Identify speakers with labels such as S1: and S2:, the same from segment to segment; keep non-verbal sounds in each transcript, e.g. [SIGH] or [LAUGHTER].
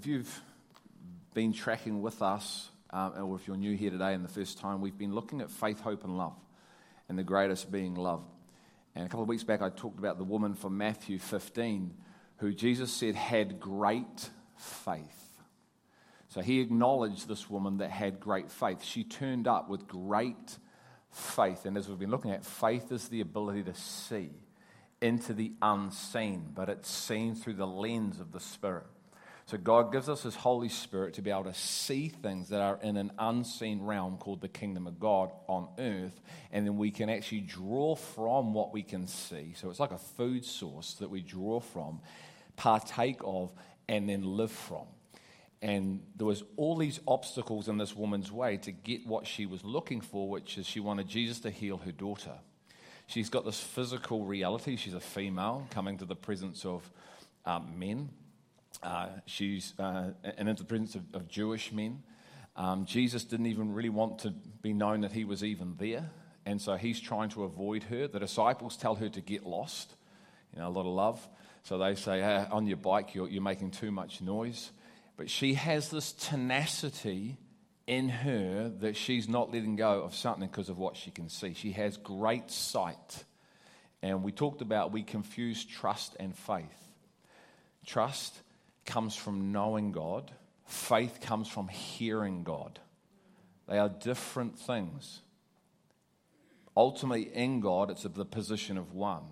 S1: if you've been tracking with us, um, or if you're new here today and the first time, we've been looking at faith, hope, and love, and the greatest being love. And a couple of weeks back, I talked about the woman from Matthew 15 who Jesus said had great faith. So he acknowledged this woman that had great faith. She turned up with great faith. And as we've been looking at, faith is the ability to see into the unseen, but it's seen through the lens of the Spirit. So God gives us His Holy Spirit to be able to see things that are in an unseen realm called the kingdom of God on earth, and then we can actually draw from what we can see. So it's like a food source that we draw from, partake of, and then live from. And there was all these obstacles in this woman's way to get what she was looking for, which is she wanted Jesus to heal her daughter. She's got this physical reality. She's a female coming to the presence of um, men. Uh, she's uh, and into the presence of, of Jewish men. Um, Jesus didn't even really want to be known that he was even there, and so he's trying to avoid her. The disciples tell her to get lost. You know, a lot of love. So they say, hey, on your bike, you're, you're making too much noise. But she has this tenacity in her that she's not letting go of something because of what she can see. She has great sight. And we talked about we confuse trust and faith. Trust comes from knowing God, faith comes from hearing God. They are different things. Ultimately, in God, it's the position of one.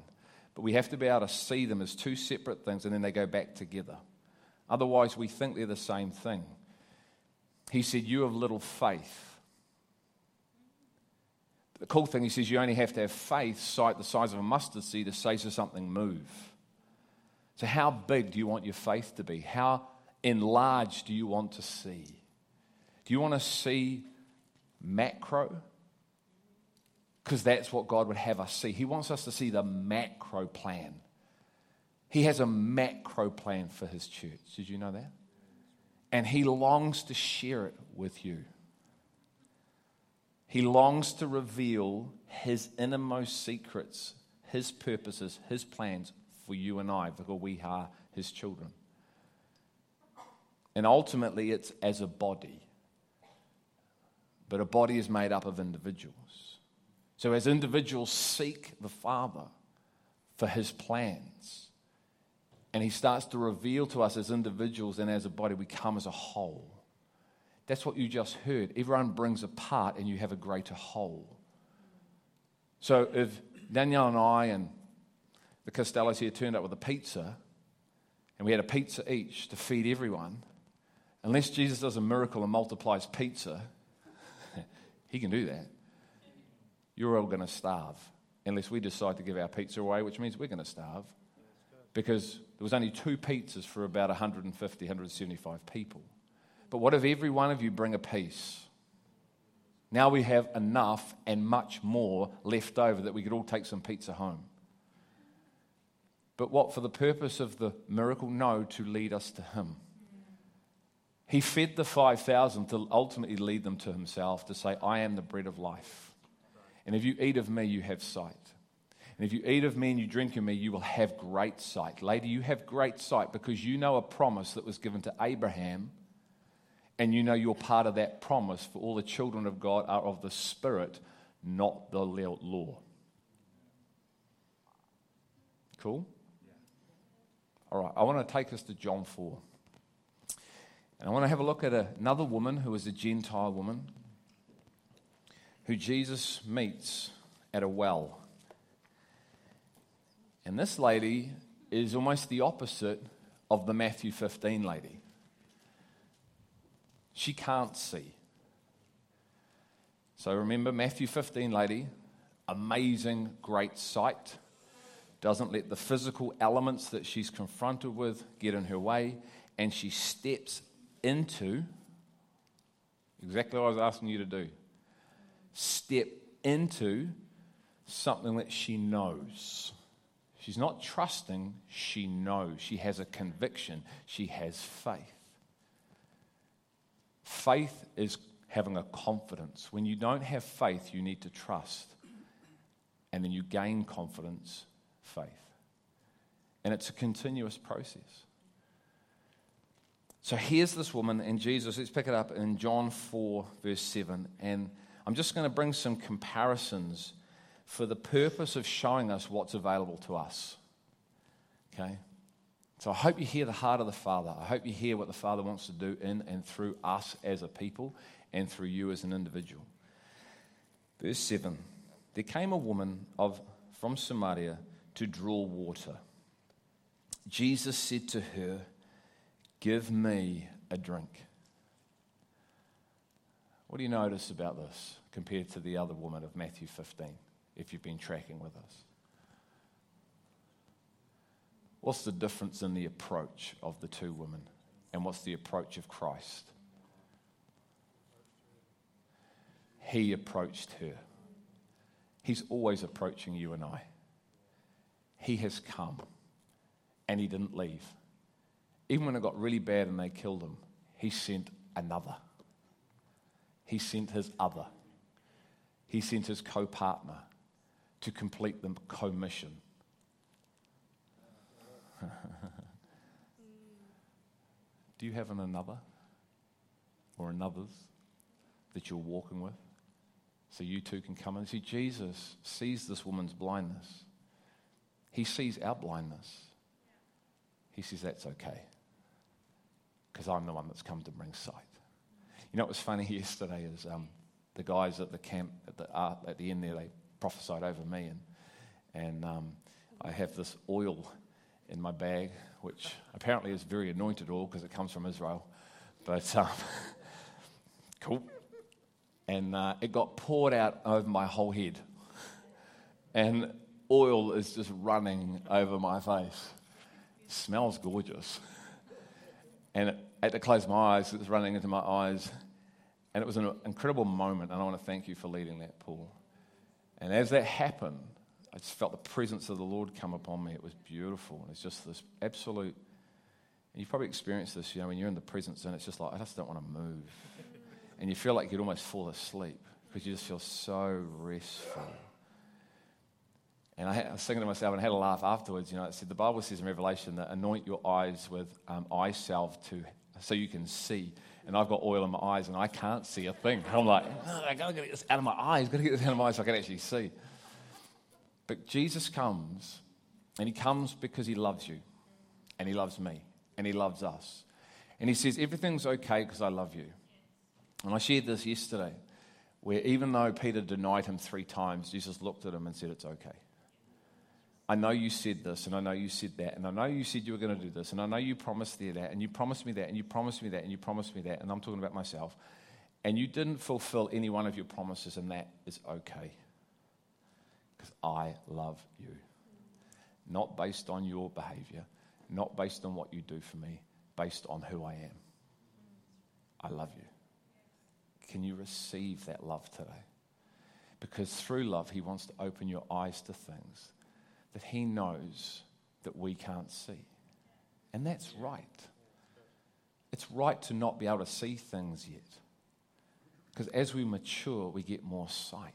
S1: But we have to be able to see them as two separate things and then they go back together. Otherwise, we think they're the same thing. He said, You have little faith. The cool thing, he says, you only have to have faith, sight the size of a mustard seed, to say to something, move. So, how big do you want your faith to be? How enlarged do you want to see? Do you want to see macro? Because that's what God would have us see. He wants us to see the macro plan. He has a macro plan for his church. Did you know that? And he longs to share it with you. He longs to reveal his innermost secrets, his purposes, his plans for you and I, because we are his children. And ultimately, it's as a body. But a body is made up of individuals. So, as individuals seek the Father for his plans, and he starts to reveal to us as individuals and as a body, we come as a whole. That's what you just heard. Everyone brings a part and you have a greater whole. So if Danielle and I and the Costellos here turned up with a pizza and we had a pizza each to feed everyone, unless Jesus does a miracle and multiplies pizza, [LAUGHS] he can do that. You're all going to starve unless we decide to give our pizza away, which means we're going to starve because there was only two pizzas for about 150, 175 people. But what if every one of you bring a piece? Now we have enough and much more left over that we could all take some pizza home. But what for the purpose of the miracle? No, to lead us to Him. He fed the 5,000 to ultimately lead them to Himself, to say, I am the bread of life. And if you eat of me, you have sight. And if you eat of me and you drink of me, you will have great sight. Lady, you have great sight because you know a promise that was given to Abraham, and you know you're part of that promise, for all the children of God are of the Spirit, not the law. Cool? All right, I want to take us to John 4. And I want to have a look at another woman who is a Gentile woman who Jesus meets at a well. And this lady is almost the opposite of the Matthew 15 lady. She can't see. So remember, Matthew 15 lady, amazing, great sight, doesn't let the physical elements that she's confronted with get in her way, and she steps into exactly what I was asking you to do. Step into something that she knows. She's not trusting, she knows. She has a conviction, she has faith. Faith is having a confidence. When you don't have faith, you need to trust. And then you gain confidence, faith. And it's a continuous process. So here's this woman and Jesus. Let's pick it up in John 4, verse 7. And I'm just going to bring some comparisons for the purpose of showing us what's available to us. Okay? So I hope you hear the heart of the Father. I hope you hear what the Father wants to do in and through us as a people and through you as an individual. Verse 7 There came a woman of, from Samaria to draw water. Jesus said to her, Give me a drink. What do you notice about this compared to the other woman of Matthew 15, if you've been tracking with us? What's the difference in the approach of the two women? And what's the approach of Christ? He approached her. He's always approaching you and I. He has come and he didn't leave. Even when it got really bad and they killed him, he sent another. He sent his other. He sent his co partner to complete the commission. [LAUGHS] Do you have an another or another's that you're walking with? So you too can come and see Jesus sees this woman's blindness. He sees our blindness. He says, That's okay because I'm the one that's come to bring sight. You know what was funny [LAUGHS] yesterday is um, the guys at the camp at the, uh, at the end there, they prophesied over me, and, and um, I have this oil in my bag, which apparently is very anointed oil because it comes from Israel. But [LAUGHS] um, cool. And uh, it got poured out over my whole head. And oil is just running over my face. It smells gorgeous. And had to close my eyes, it's running into my eyes. And it was an incredible moment, and I want to thank you for leading that, Paul. And as that happened, I just felt the presence of the Lord come upon me. It was beautiful. And it's just this absolute, and you've probably experienced this, you know, when you're in the presence and it's just like, I just don't want to move. And you feel like you'd almost fall asleep because you just feel so restful. And I, I was thinking to myself and I had a laugh afterwards. You know, it said the Bible says in Revelation that anoint your eyes with um, eye salve to so you can see. And I've got oil in my eyes and I can't see a thing. I'm like, oh, I gotta get this out of my eyes. Gotta get this out of my eyes so I can actually see. But Jesus comes, and He comes because He loves you, and He loves me, and He loves us. And He says, Everything's okay because I love you. And I shared this yesterday, where even though Peter denied Him three times, Jesus looked at him and said, It's okay. I know you said this, and I know you said that, and I know you said you were going to do this, and I know you promised me that, and you promised me that, and you promised me that, and you promised me that, and I'm talking about myself, and you didn't fulfill any one of your promises, and that is okay because I love you. Not based on your behavior, not based on what you do for me, based on who I am. I love you. Can you receive that love today? Because through love, He wants to open your eyes to things that He knows that we can't see. And that's right. It's right to not be able to see things yet. Because as we mature, we get more sight.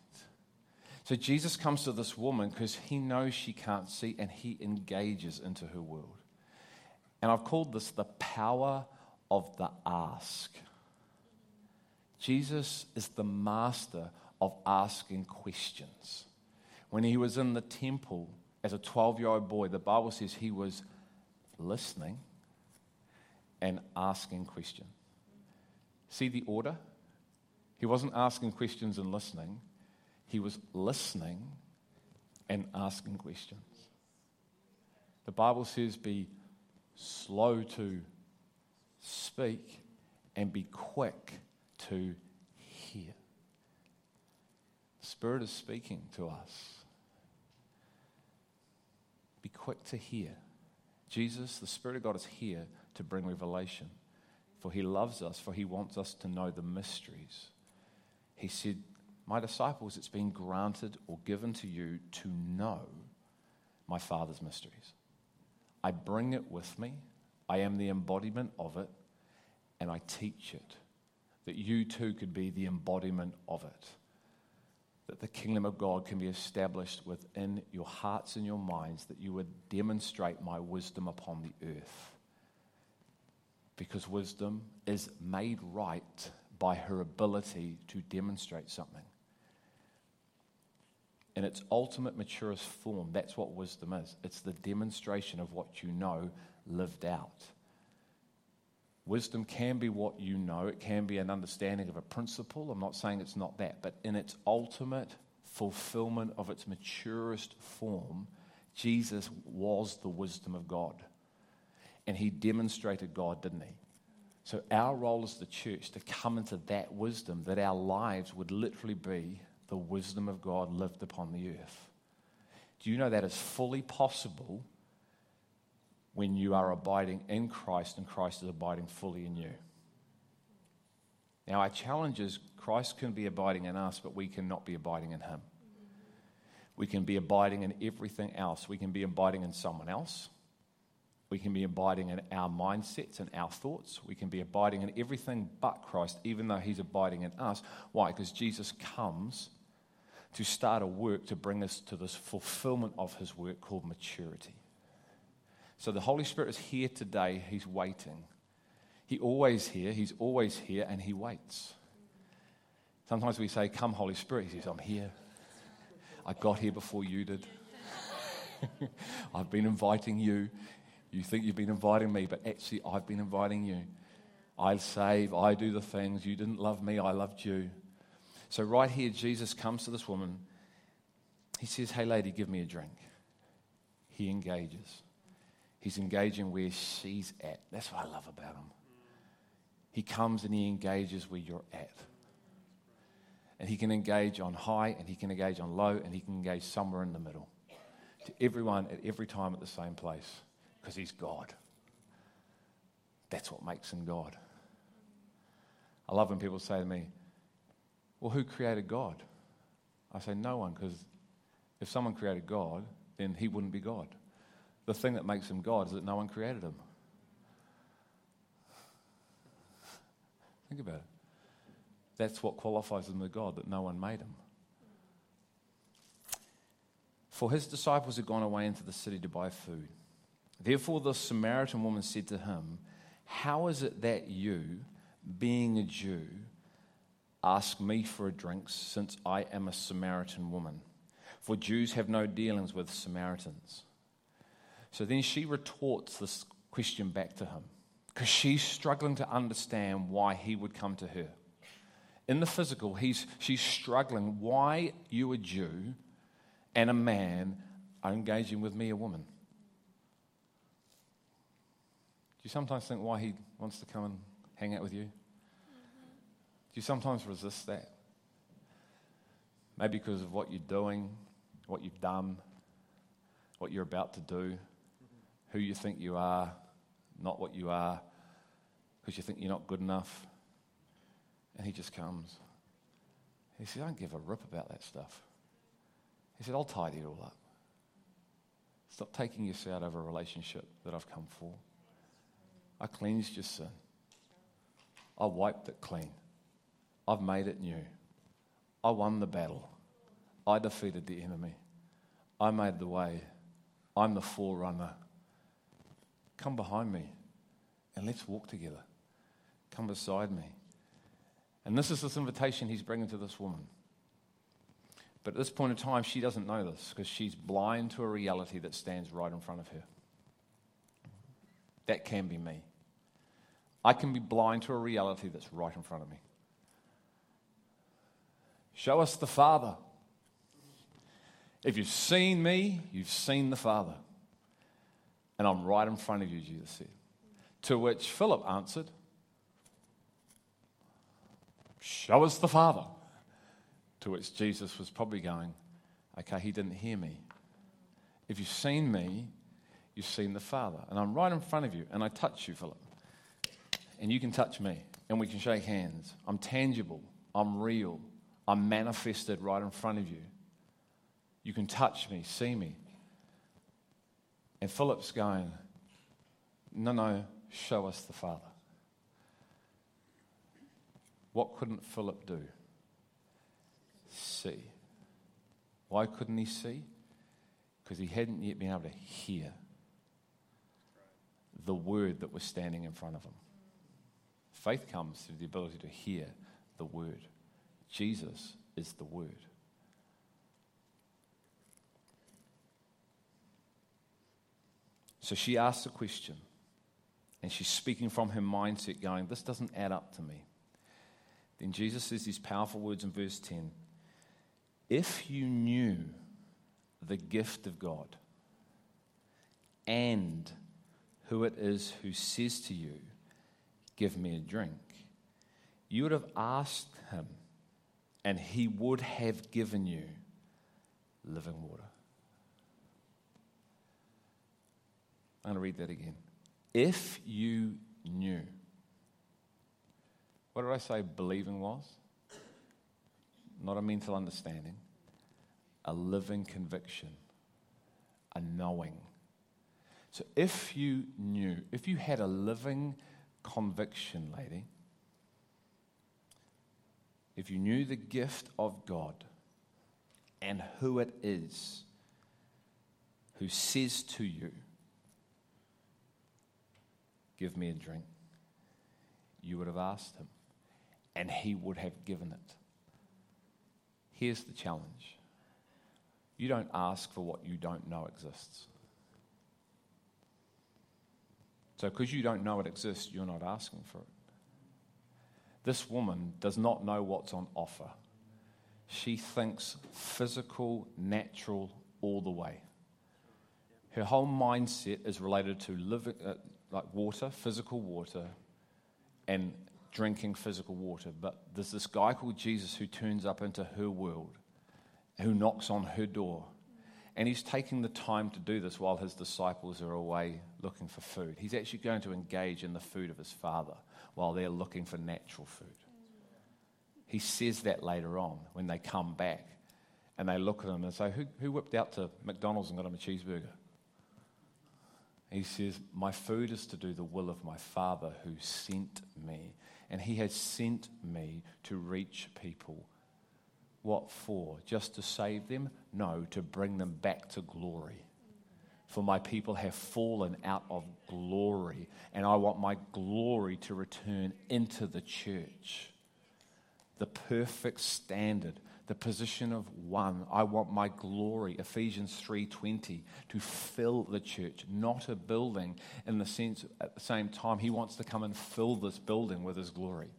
S1: So Jesus comes to this woman because he knows she can't see and he engages into her world. And I've called this the power of the ask. Jesus is the master of asking questions. When he was in the temple as a 12 year old boy, the Bible says he was listening and asking questions. See the order? He wasn't asking questions and listening he was listening and asking questions. The Bible says, be slow to speak and be quick to hear. The Spirit is speaking to us. Quick to hear. Jesus, the Spirit of God, is here to bring revelation. For he loves us, for he wants us to know the mysteries. He said, my disciples, it's been granted or given to you to know my Father's mysteries. I bring it with me, I am the embodiment of it, and I teach it that you too could be the embodiment of it. That the kingdom of God can be established within your hearts and your minds, that you would demonstrate my wisdom upon the earth. Because wisdom is made right by her ability to demonstrate something. In its ultimate maturest form, that's what wisdom is. It's the demonstration of what you know lived out. Wisdom can be what you know, it can be an understanding of a principle. I'm not saying it's not that, but in its ultimate fulfillment of its maturest form, Jesus was the wisdom of God. And he demonstrated God, didn't he? So, our role as the church to come into that wisdom, that our lives would literally be the wisdom of God lived upon the earth. Do you know that is fully possible when you are abiding in Christ and Christ is abiding fully in you? Now, our challenge is Christ can be abiding in us, but we cannot be abiding in Him. We can be abiding in everything else. We can be abiding in someone else. We can be abiding in our mindsets and our thoughts. We can be abiding in everything but Christ, even though He's abiding in us. Why? Because Jesus comes to start a work to bring us to this fulfillment of His work called maturity. So the Holy Spirit is here today. He's waiting. He always here. He's always here, and He waits. Sometimes we say, Come, Holy Spirit. He says, I'm here. I got here before you did. [LAUGHS] I've been inviting you. You think you've been inviting me, but actually, I've been inviting you. I save, I do the things. You didn't love me, I loved you. So, right here, Jesus comes to this woman. He says, Hey, lady, give me a drink. He engages. He's engaging where she's at. That's what I love about him. He comes and he engages where you're at. And he can engage on high and he can engage on low and he can engage somewhere in the middle. To everyone at every time at the same place because he's God. That's what makes him God. I love when people say to me, Well, who created God? I say, No one, because if someone created God, then he wouldn't be God. The thing that makes him God is that no one created him. Think about it. That's what qualifies him as God, that no one made him. For his disciples had gone away into the city to buy food. Therefore, the Samaritan woman said to him, How is it that you, being a Jew, ask me for a drink since I am a Samaritan woman? For Jews have no dealings with Samaritans. So then she retorts this question back to him because she's struggling to understand why he would come to her. In the physical, he's, she's struggling why you, a Jew, and a man are engaging with me, a woman. Do you sometimes think why he wants to come and hang out with you? Do you sometimes resist that? Maybe because of what you're doing, what you've done, what you're about to do, who you think you are, not what you are, because you think you're not good enough. And he just comes. He says, I don't give a rip about that stuff. He said, I'll tidy it all up. Stop taking your out of a relationship that I've come for. I cleansed your sin. I wiped it clean. I've made it new. I won the battle. I defeated the enemy. I made the way. I'm the forerunner. Come behind me and let's walk together. Come beside me. And this is this invitation he's bringing to this woman. But at this point in time, she doesn't know this because she's blind to a reality that stands right in front of her. That can be me. I can be blind to a reality that's right in front of me. Show us the Father. If you've seen me, you've seen the Father. And I'm right in front of you, Jesus said. To which Philip answered, Show us the Father. To which Jesus was probably going, Okay, he didn't hear me. If you've seen me, you've seen the Father. And I'm right in front of you, and I touch you, Philip and you can touch me and we can shake hands. I'm tangible. I'm real. I'm manifested right in front of you. You can touch me, see me. And Philip's going, No, no, show us the Father. What couldn't Philip do? See. Why couldn't he see? Because he hadn't yet been able to hear the word that was standing in front of him. Faith comes through the ability to hear the word. Jesus is the word. So she asks a question, and she's speaking from her mindset, going, This doesn't add up to me. Then Jesus says these powerful words in verse 10 If you knew the gift of God and who it is who says to you, Give me a drink, you would have asked him, and he would have given you living water. I'm going to read that again. If you knew, what did I say believing was? Not a mental understanding, a living conviction, a knowing. So if you knew, if you had a living conviction, lady, if you knew the gift of God and who it is who says to you, Give me a drink, you would have asked him, and he would have given it. Here's the challenge you don't ask for what you don't know exists. So, because you don't know it exists, you're not asking for it. This woman does not know what's on offer. She thinks physical, natural, all the way. Her whole mindset is related to living, uh, like water, physical water, and drinking physical water. But there's this guy called Jesus who turns up into her world, who knocks on her door, and he's taking the time to do this while his disciples are away looking for food. He's actually going to engage in the food of his father while they're looking for natural food. He says that later on when they come back and they look at him and say, Who, who whipped out to McDonald's and got him a cheeseburger? He says, My food is to do the will of my Father who sent me. And he has sent me to reach people what for? Just to save them? No, to bring them back to glory. For my people have fallen out of glory, and I want my glory to return into the church. The perfect standard, the position of one. I want my glory, Ephesians 3:20, to fill the church, not a building in the sense at the same time he wants to come and fill this building with his glory.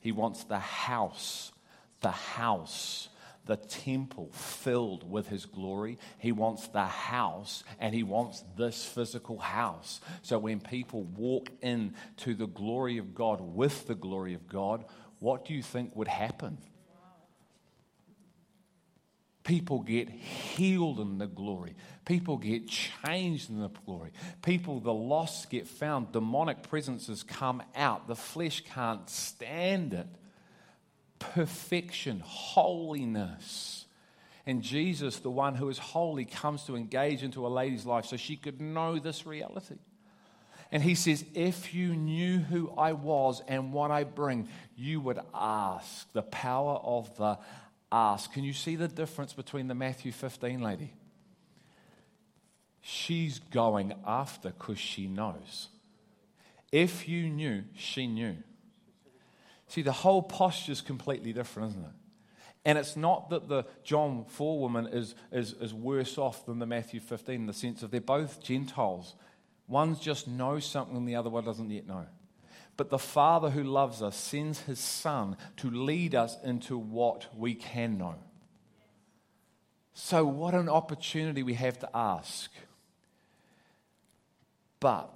S1: He wants the house the house, the temple filled with his glory. He wants the house and he wants this physical house. So when people walk in to the glory of God with the glory of God, what do you think would happen? People get healed in the glory. People get changed in the glory. People, the lost get found. Demonic presences come out. The flesh can't stand it perfection, holiness. And Jesus, the one who is holy, comes to engage into a lady's life so she could know this reality. And he says, If you knew who I was and what I bring, you would ask. The power of the ask. Can you see the difference between the Matthew 15 lady? She's going after because she knows. If you knew, she knew. See, the whole posture is completely different, isn't it? And it's not that the John 4 woman is, is, is worse off than the Matthew 15 in the sense of they're both Gentiles. One just knows something and the other one doesn't yet know. But the Father who loves us sends his Son to lead us into what we can know. So, what an opportunity we have to ask. But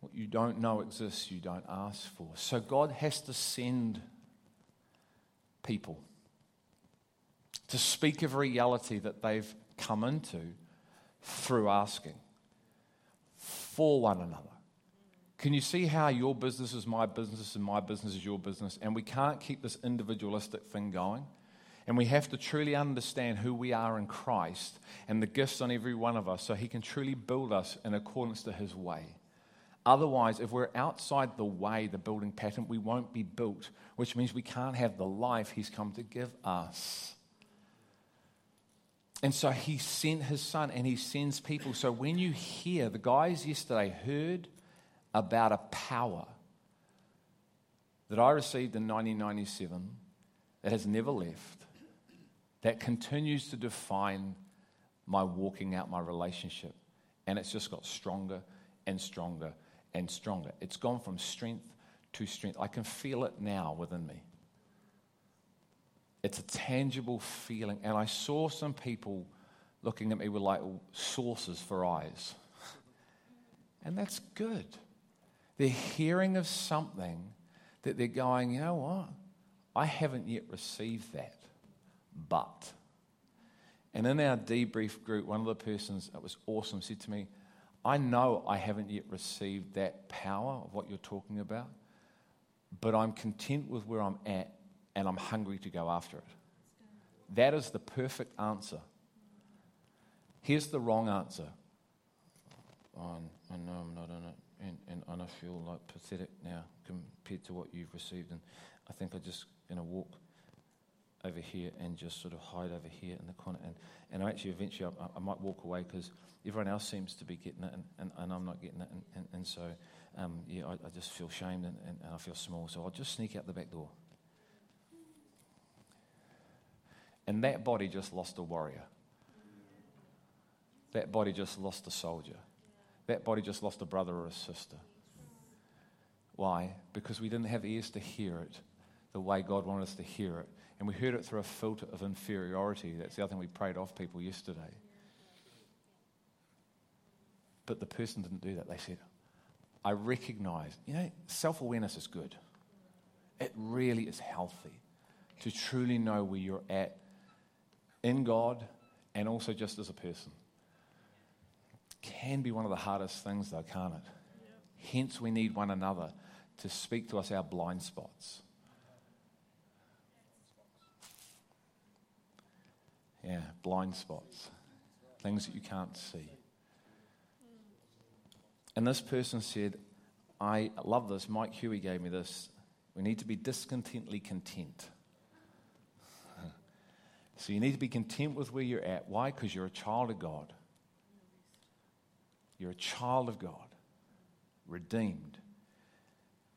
S1: what you don't know exists, you don't ask for. So God has to send people to speak of reality that they've come into through asking for one another. Can you see how your business is my business and my business is your business? And we can't keep this individualistic thing going. And we have to truly understand who we are in Christ and the gifts on every one of us so He can truly build us in accordance to His way. Otherwise, if we're outside the way, the building pattern, we won't be built, which means we can't have the life He's come to give us. And so He sent His Son and He sends people. So when you hear, the guys yesterday heard about a power that I received in 1997 that has never left, that continues to define my walking out my relationship. And it's just got stronger and stronger and stronger. It's gone from strength to strength. I can feel it now within me. It's a tangible feeling. And I saw some people looking at me with like saucers for eyes. And that's good. They're hearing of something that they're going, you know what? I haven't yet received that. But. And in our debrief group, one of the persons that was awesome said to me, I know I haven't yet received that power of what you're talking about, but I'm content with where I'm at and I'm hungry to go after it. That is the perfect answer. Here's the wrong answer. Oh, I know I'm not in it and, and, and I feel like pathetic now compared to what you've received. And I think I just going to walk over here and just sort of hide over here in the corner. And, and actually, eventually, I, I might walk away because everyone else seems to be getting it and, and, and I'm not getting it. And, and, and so, um, yeah, I, I, just feel shamed and, and, and I feel small. So I'll just sneak out the back door. And that body just lost a warrior. That body just lost a soldier that body just lost a brother or a sister. Why? Because we didn't have ears to hear it the way God wanted us to hear it. And we heard it through a filter of inferiority. That's the other thing we prayed off people yesterday. But the person didn't do that. They said, I recognize, you know, self awareness is good. It really is healthy to truly know where you're at in God and also just as a person can be one of the hardest things, though, can't it? Yeah. Hence, we need one another to speak to us our blind spots. Yeah, blind spots. Things that you can't see. And this person said, I love this. Mike Huey gave me this. We need to be discontently content. [LAUGHS] So you need to be content with where you're at. Why? Because you're a child of God. You're a child of God, redeemed,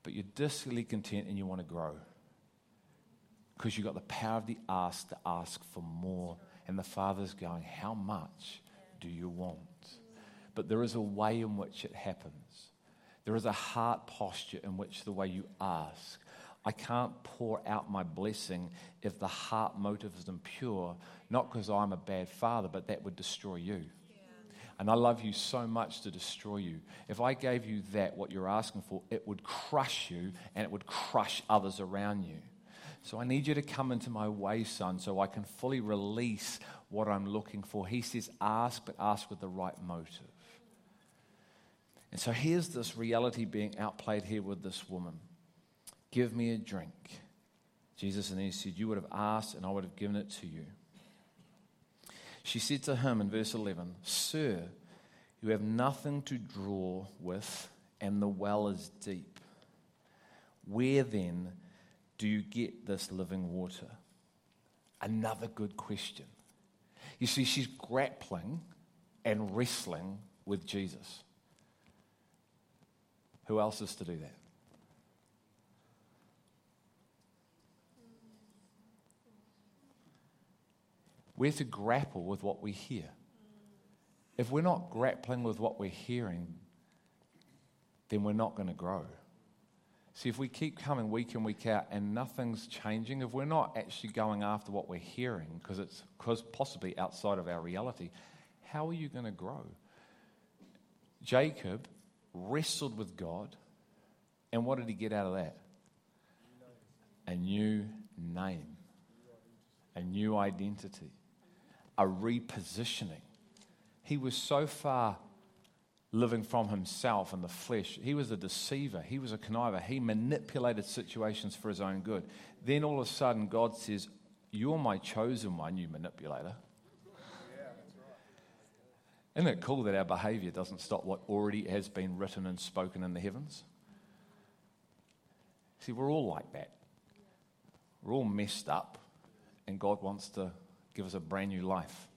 S1: but you're desperately content and you want to grow because you've got the power of the ask to ask for more. And the Father's going, How much do you want? But there is a way in which it happens. There is a heart posture in which the way you ask. I can't pour out my blessing if the heart motive is impure, not because I'm a bad father, but that would destroy you. And I love you so much to destroy you. If I gave you that, what you're asking for, it would crush you and it would crush others around you. So I need you to come into my way, son, so I can fully release what I'm looking for. He says, ask, but ask with the right motive. And so here's this reality being outplayed here with this woman Give me a drink. Jesus, and he said, You would have asked, and I would have given it to you. She said to him in verse 11, Sir, you have nothing to draw with, and the well is deep. Where then do you get this living water? Another good question. You see, she's grappling and wrestling with Jesus. Who else is to do that? We're to grapple with what we hear. If we're not grappling with what we're hearing, then we're not going to grow. See, if we keep coming week in, week out, and nothing's changing, if we're not actually going after what we're hearing, because it's cause possibly outside of our reality, how are you going to grow? Jacob wrestled with God, and what did he get out of that? A new name, a new identity a repositioning. He was so far living from himself and the flesh. He was a deceiver. He was a conniver. He manipulated situations for his own good. Then all of a sudden, God says, You're my chosen one, you manipulator. Isn't it cool that our behavior doesn't stop what already has been written and spoken in the heavens? See, we're all like that. We're all messed up, and God wants to give us a brand new life.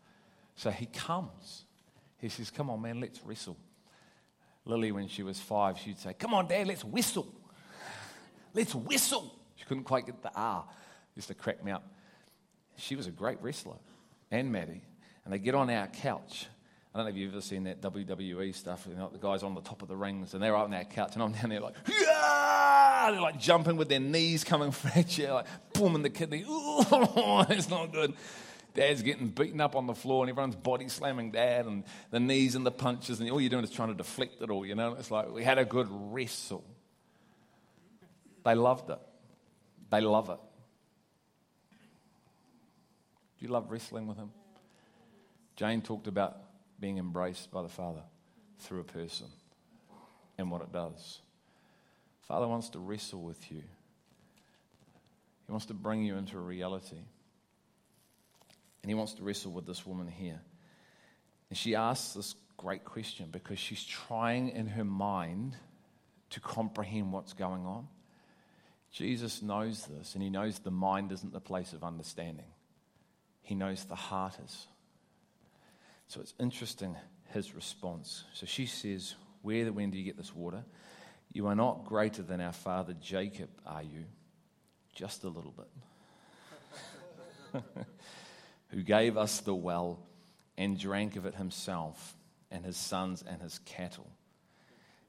S1: So he comes. He says, Come on, man, let's wrestle. Lily, when she was five, she'd say, Come on, Dad, let's whistle. let's whistle. She couldn't quite get the ah, R. Used to crack me up. She was a great wrestler, and Maddie. And they get on our couch. I don't know if you've ever seen that WWE stuff. You know, the guys on the top of the rings, and they're up on our couch, and I'm down there like, yeah! They're like jumping with their knees coming [LAUGHS] fracture, like boom in the kidney. Ooh, [LAUGHS] it's not good. Dad's getting beaten up on the floor, and everyone's body slamming dad, and the knees and the punches, and all you're doing is trying to deflect it all. You know, it's like we had a good wrestle. They loved it. They love it. Do you love wrestling with him? Jane talked about being embraced by the Father through a person and what it does. Father wants to wrestle with you. He wants to bring you into a reality. And he wants to wrestle with this woman here. And she asks this great question because she's trying in her mind to comprehend what's going on. Jesus knows this, and he knows the mind isn't the place of understanding. He knows the heart is. So it's interesting, his response. So she says, Where, the when do you get this water? You are not greater than our father Jacob, are you? Just a little bit. [LAUGHS] Who gave us the well and drank of it himself, and his sons and his cattle.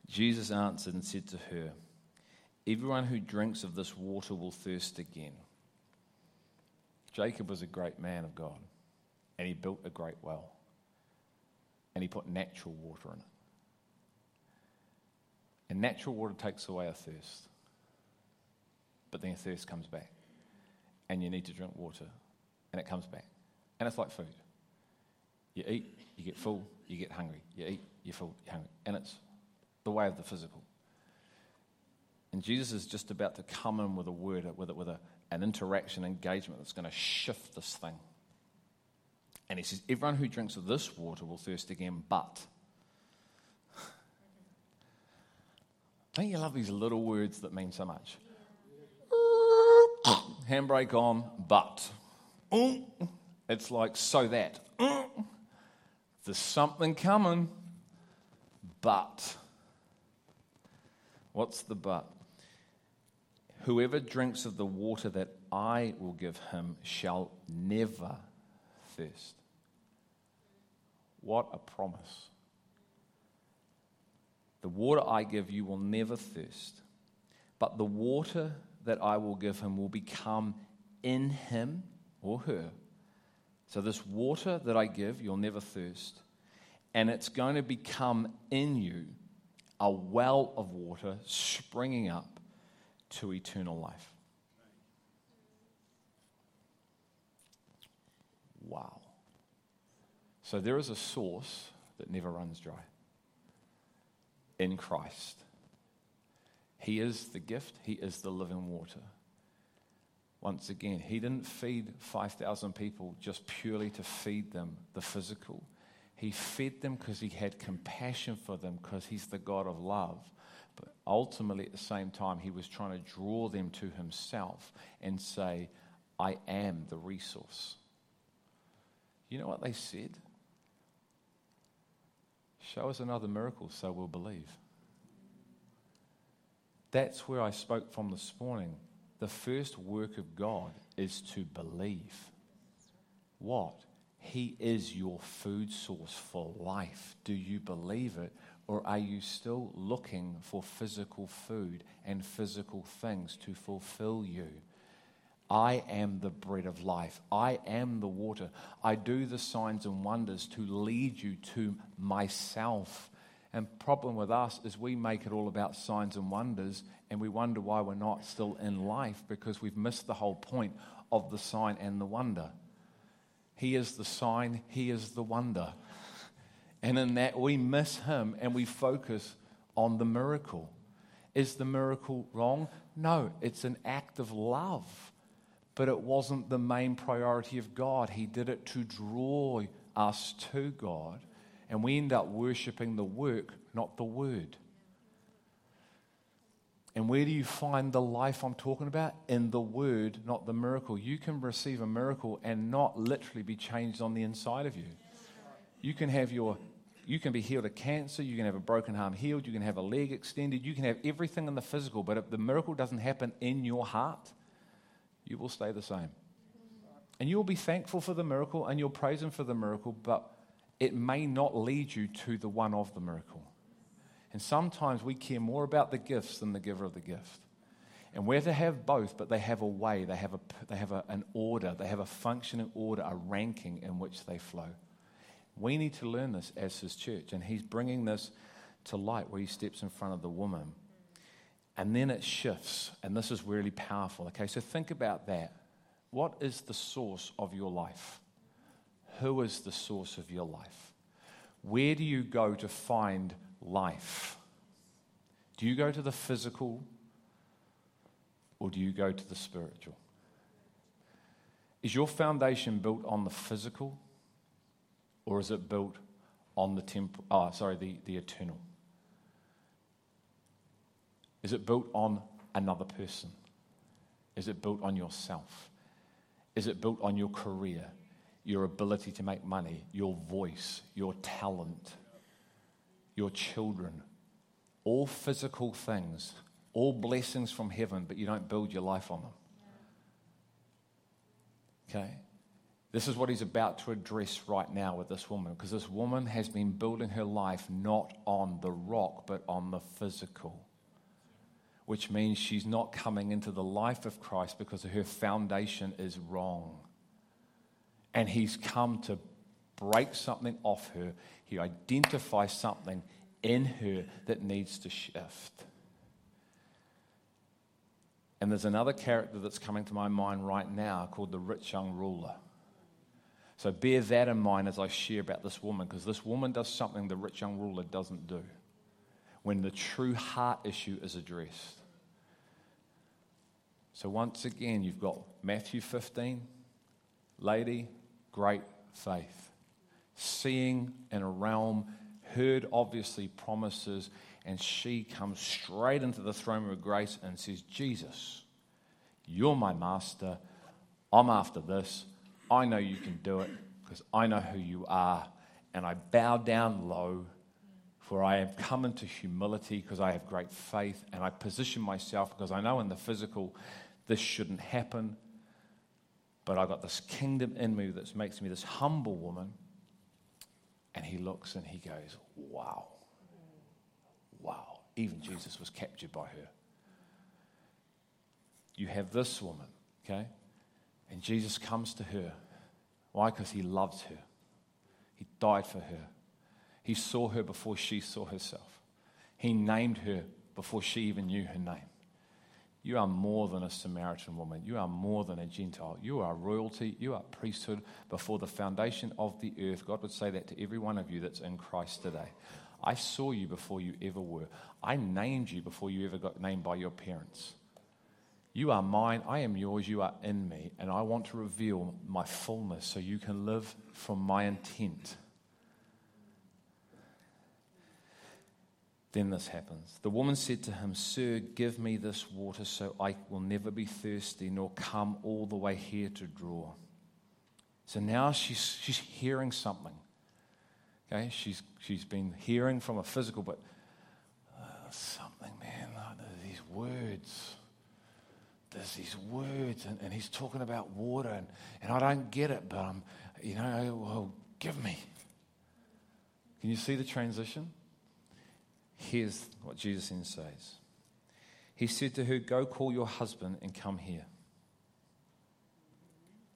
S1: Jesus answered and said to her, Everyone who drinks of this water will thirst again. Jacob was a great man of God, and he built a great well, and he put natural water in it. And natural water takes away a thirst, but then thirst comes back, and you need to drink water, and it comes back. And it's like food. You eat, you get full, you get hungry. You eat, you're full, you're hungry. And it's the way of the physical. And Jesus is just about to come in with a word, with, a, with a, an interaction, engagement that's going to shift this thing. And he says, Everyone who drinks of this water will thirst again, but. [LAUGHS] Don't you love these little words that mean so much? Handbrake on, but. Mm. It's like, so that. [CLEARS THROAT] There's something coming, but. What's the but? Whoever drinks of the water that I will give him shall never thirst. What a promise. The water I give you will never thirst, but the water that I will give him will become in him or her. So, this water that I give, you'll never thirst, and it's going to become in you a well of water springing up to eternal life. Wow. So there is a source that never runs dry in Christ. He is the gift, He is the living water. Once again, He didn't feed 5,000 people just purely to feed them the physical. He fed them because He had compassion for them, because He's the God of love. But ultimately, at the same time, he was trying to draw them to himself and say, I am the resource. You know what they said? Show us another miracle so we'll believe. That's where I spoke from this morning. The first work of God is to believe. What? He is your food source for life. Do you believe it? Or are you still looking for physical food and physical things to fulfill you? I am the bread of life. I am the water. I do the signs and wonders to lead you to myself. And problem with us is we make it all about signs and wonders and we wonder why we're not still in life because we've missed the whole point of the sign and the wonder. He is the sign, he is the wonder. And in that, we miss Him and we focus on the miracle. Is the miracle wrong? No, it's an act of love. But it wasn't the main priority of God. He did it to draw us to God. And we end up worshiping the work, not the word. And where do you find the life I'm talking about? In the word, not the miracle. You can receive a miracle and not literally be changed on the inside of you. You can have your You can be healed of cancer, you can have a broken arm healed, you can have a leg extended, you can have everything in the physical, but if the miracle doesn't happen in your heart, you will stay the same. And you'll be thankful for the miracle and you'll praise Him for the miracle, but it may not lead you to the one of the miracle. And sometimes we care more about the gifts than the giver of the gift. And where to have both, but they have a way, they have, a, they have a, an order, they have a functioning order, a ranking in which they flow. We need to learn this as his church. And he's bringing this to light where he steps in front of the woman. And then it shifts. And this is really powerful. Okay, so think about that. What is the source of your life? Who is the source of your life? Where do you go to find life? Do you go to the physical or do you go to the spiritual? Is your foundation built on the physical or is it built on the temp- oh, sorry, the, the eternal? Is it built on another person? Is it built on yourself? Is it built on your career, your ability to make money, your voice, your talent, your children? All physical things, all blessings from heaven, but you don't build your life on them. Okay? This is what he's about to address right now with this woman, because this woman has been building her life not on the rock, but on the physical. Which means she's not coming into the life of Christ because her foundation is wrong. And he's come to break something off her. He identifies something in her that needs to shift. And there's another character that's coming to my mind right now called the rich young ruler. So bear that in mind as I share about this woman, because this woman does something the rich young ruler doesn't do when the true heart issue is addressed. So once again, you've got Matthew 15, lady, great faith. Seeing in a realm, heard obviously promises, and she comes straight into the throne of grace and says, Jesus, you're my master. I'm after this. I know you can do it because I know who you are. And I bow down low, for I have come into humility because I have great faith. And I position myself because I know in the physical this shouldn't happen. But I've got this kingdom in me that makes me this humble woman. And he looks and he goes, Wow. Wow. Even Jesus was captured by her. You have this woman, okay? And Jesus comes to her. Why? Because he loves her. He died for her. He saw her before she saw herself. He named her before she even knew her name. You are more than a Samaritan woman. You are more than a Gentile. You are royalty. You are priesthood before the foundation of the earth. God would say that to every one of you that's in Christ today. I saw you before you ever were. I named you before you ever got named by your parents. You are mine, I am yours, you are in me, and I want to reveal my fullness so you can live from my intent. Then this happens. The woman said to him, Sir, give me this water so I will never be thirsty nor come all the way here to draw. So now she's, she's hearing something. Okay, she's, she's been hearing from a physical, but uh, something, man, these words there's these words, and, and he's talking about water, and, and I don't get it, but I'm, you know, well, give me. Can you see the transition? Here's what Jesus then says He said to her, Go call your husband and come here.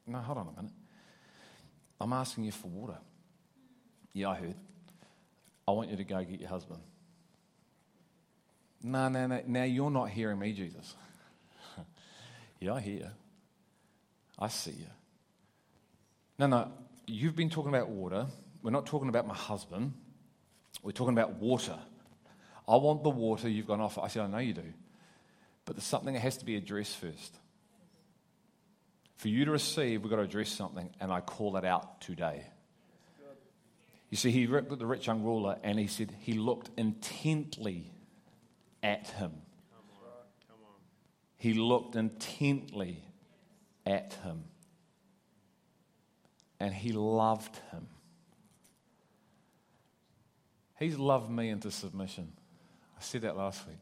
S1: No, hold on a minute. I'm asking you for water. Yeah, I heard. I want you to go get your husband. No, no, no. Now you're not hearing me, Jesus. [LAUGHS] Yeah, I hear you. I see you. No, no, you've been talking about water. We're not talking about my husband. We're talking about water. I want the water you've gone off. I said, I know you do. But there's something that has to be addressed first. For you to receive, we've got to address something, and I call it out today. You see, he looked at the rich young ruler and he said he looked intently at him. He looked intently at him and he loved him. He's loved me into submission. I said that last week.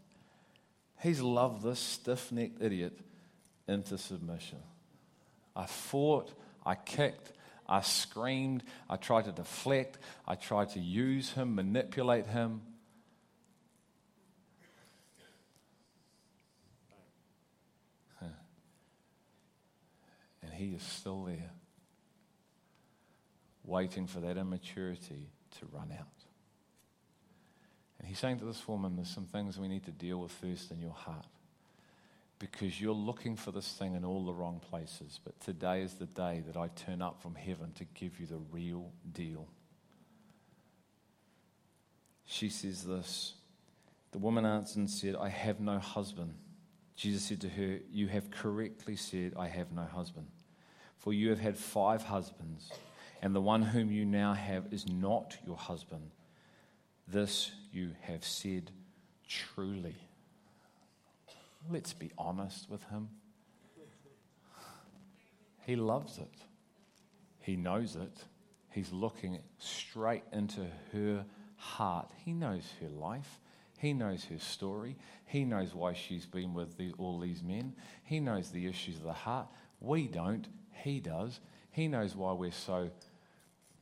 S1: He's loved this stiff necked idiot into submission. I fought, I kicked, I screamed, I tried to deflect, I tried to use him, manipulate him. And he is still there, waiting for that immaturity to run out. He's saying to this woman, there's some things we need to deal with first in your heart because you're looking for this thing in all the wrong places. But today is the day that I turn up from heaven to give you the real deal. She says this The woman answered and said, I have no husband. Jesus said to her, You have correctly said, I have no husband. For you have had five husbands, and the one whom you now have is not your husband. This you have said truly. Let's be honest with him. He loves it. He knows it. He's looking straight into her heart. He knows her life. He knows her story. He knows why she's been with the, all these men. He knows the issues of the heart. We don't. He does. He knows why we're so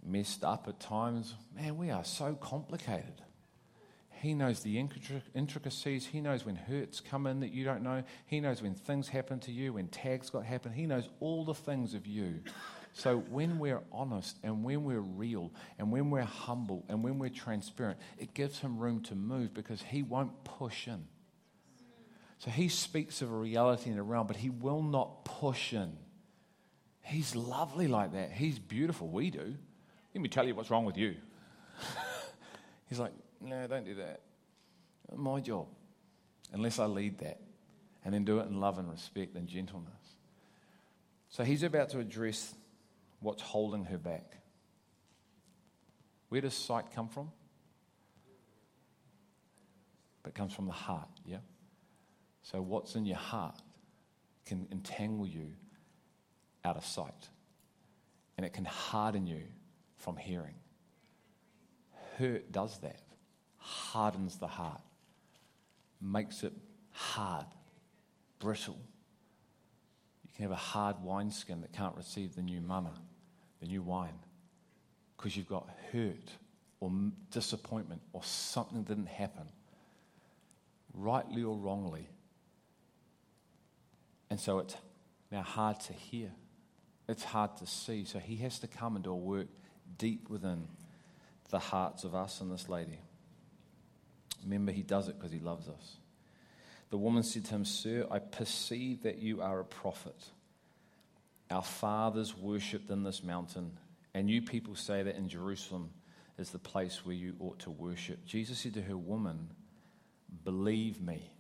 S1: messed up at times. Man, we are so complicated. He knows the intricacies. He knows when hurts come in that you don't know. He knows when things happen to you, when tags got happen. He knows all the things of you. So when we're honest and when we're real and when we're humble and when we're transparent, it gives him room to move because he won't push in. So he speaks of a reality in a realm, but he will not push in. He's lovely like that. He's beautiful. We do. Let me tell you what's wrong with you. [LAUGHS] He's like, no, don't do that. My job. Unless I lead that. And then do it in love and respect and gentleness. So he's about to address what's holding her back. Where does sight come from? It comes from the heart, yeah? So what's in your heart can entangle you out of sight. And it can harden you from hearing. Hurt does that hardens the heart, makes it hard, brittle. You can have a hard wineskin that can't receive the new manna, the new wine, because you've got hurt or disappointment or something didn't happen, rightly or wrongly. And so it's now hard to hear. It's hard to see. So he has to come and do a work deep within the hearts of us and this lady. Remember, he does it because he loves us. The woman said to him, Sir, I perceive that you are a prophet. Our fathers worshipped in this mountain, and you people say that in Jerusalem is the place where you ought to worship. Jesus said to her, Woman, believe me.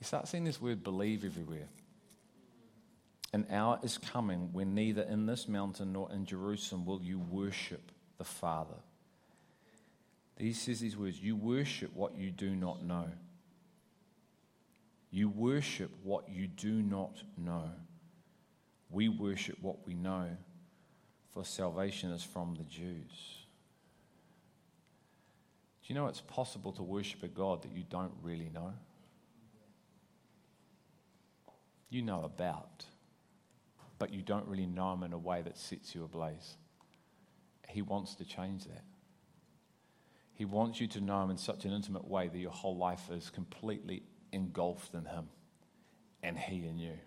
S1: You start seeing this word believe everywhere. An hour is coming when neither in this mountain nor in Jerusalem will you worship the Father. He says these words You worship what you do not know. You worship what you do not know. We worship what we know, for salvation is from the Jews. Do you know it's possible to worship a God that you don't really know? You know about, but you don't really know Him in a way that sets you ablaze. He wants to change that. He wants you to know Him in such an intimate way that your whole life is completely engulfed in Him and He in you.